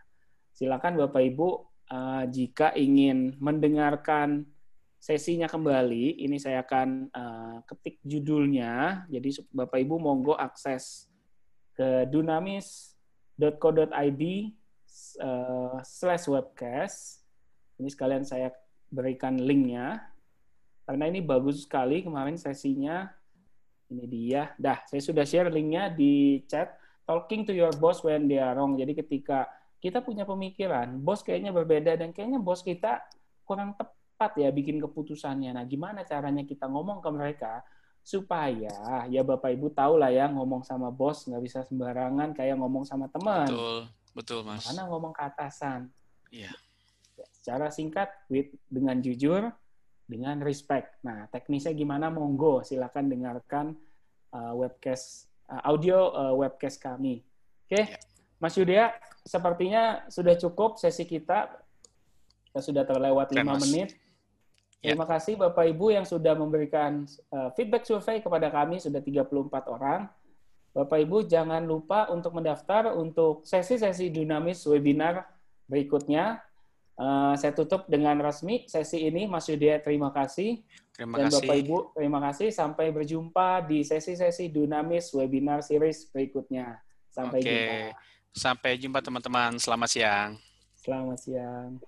silakan Bapak Ibu uh, jika ingin mendengarkan sesinya kembali, ini saya akan uh, ketik judulnya. Jadi Bapak Ibu monggo akses ke dunamis.co.id uh, slash webcast. Ini sekalian saya berikan linknya. Karena ini bagus sekali kemarin sesinya ini dia. Dah, saya sudah share linknya di chat. Talking to your boss when they are wrong. Jadi ketika kita punya pemikiran, bos kayaknya berbeda dan kayaknya bos kita kurang tepat ya bikin keputusannya. Nah, gimana caranya kita ngomong ke mereka supaya ya Bapak Ibu tahu lah ya ngomong sama bos nggak bisa sembarangan kayak ngomong sama teman. Betul, betul Mas. Mana ngomong ke atasan. Iya. Ya, secara singkat, with dengan jujur, dengan respect. Nah, teknisnya gimana? Monggo, silakan dengarkan uh, webcast uh, audio uh, webcast kami. Oke, okay? Ya. Mas Yudea, sepertinya sudah cukup sesi kita. Kita sudah terlewat lima menit. Ya. Terima kasih Bapak Ibu yang sudah memberikan uh, feedback survei kepada kami sudah 34 orang. Bapak Ibu jangan lupa untuk mendaftar untuk sesi-sesi dinamis webinar berikutnya Uh, saya tutup dengan resmi sesi ini, Mas Yudhya. Terima kasih. Terima Dan kasih. Bapak Ibu, terima kasih. Sampai berjumpa di sesi-sesi Dunamis webinar series berikutnya. Sampai Oke. jumpa. Sampai jumpa teman-teman. Selamat siang. Selamat siang.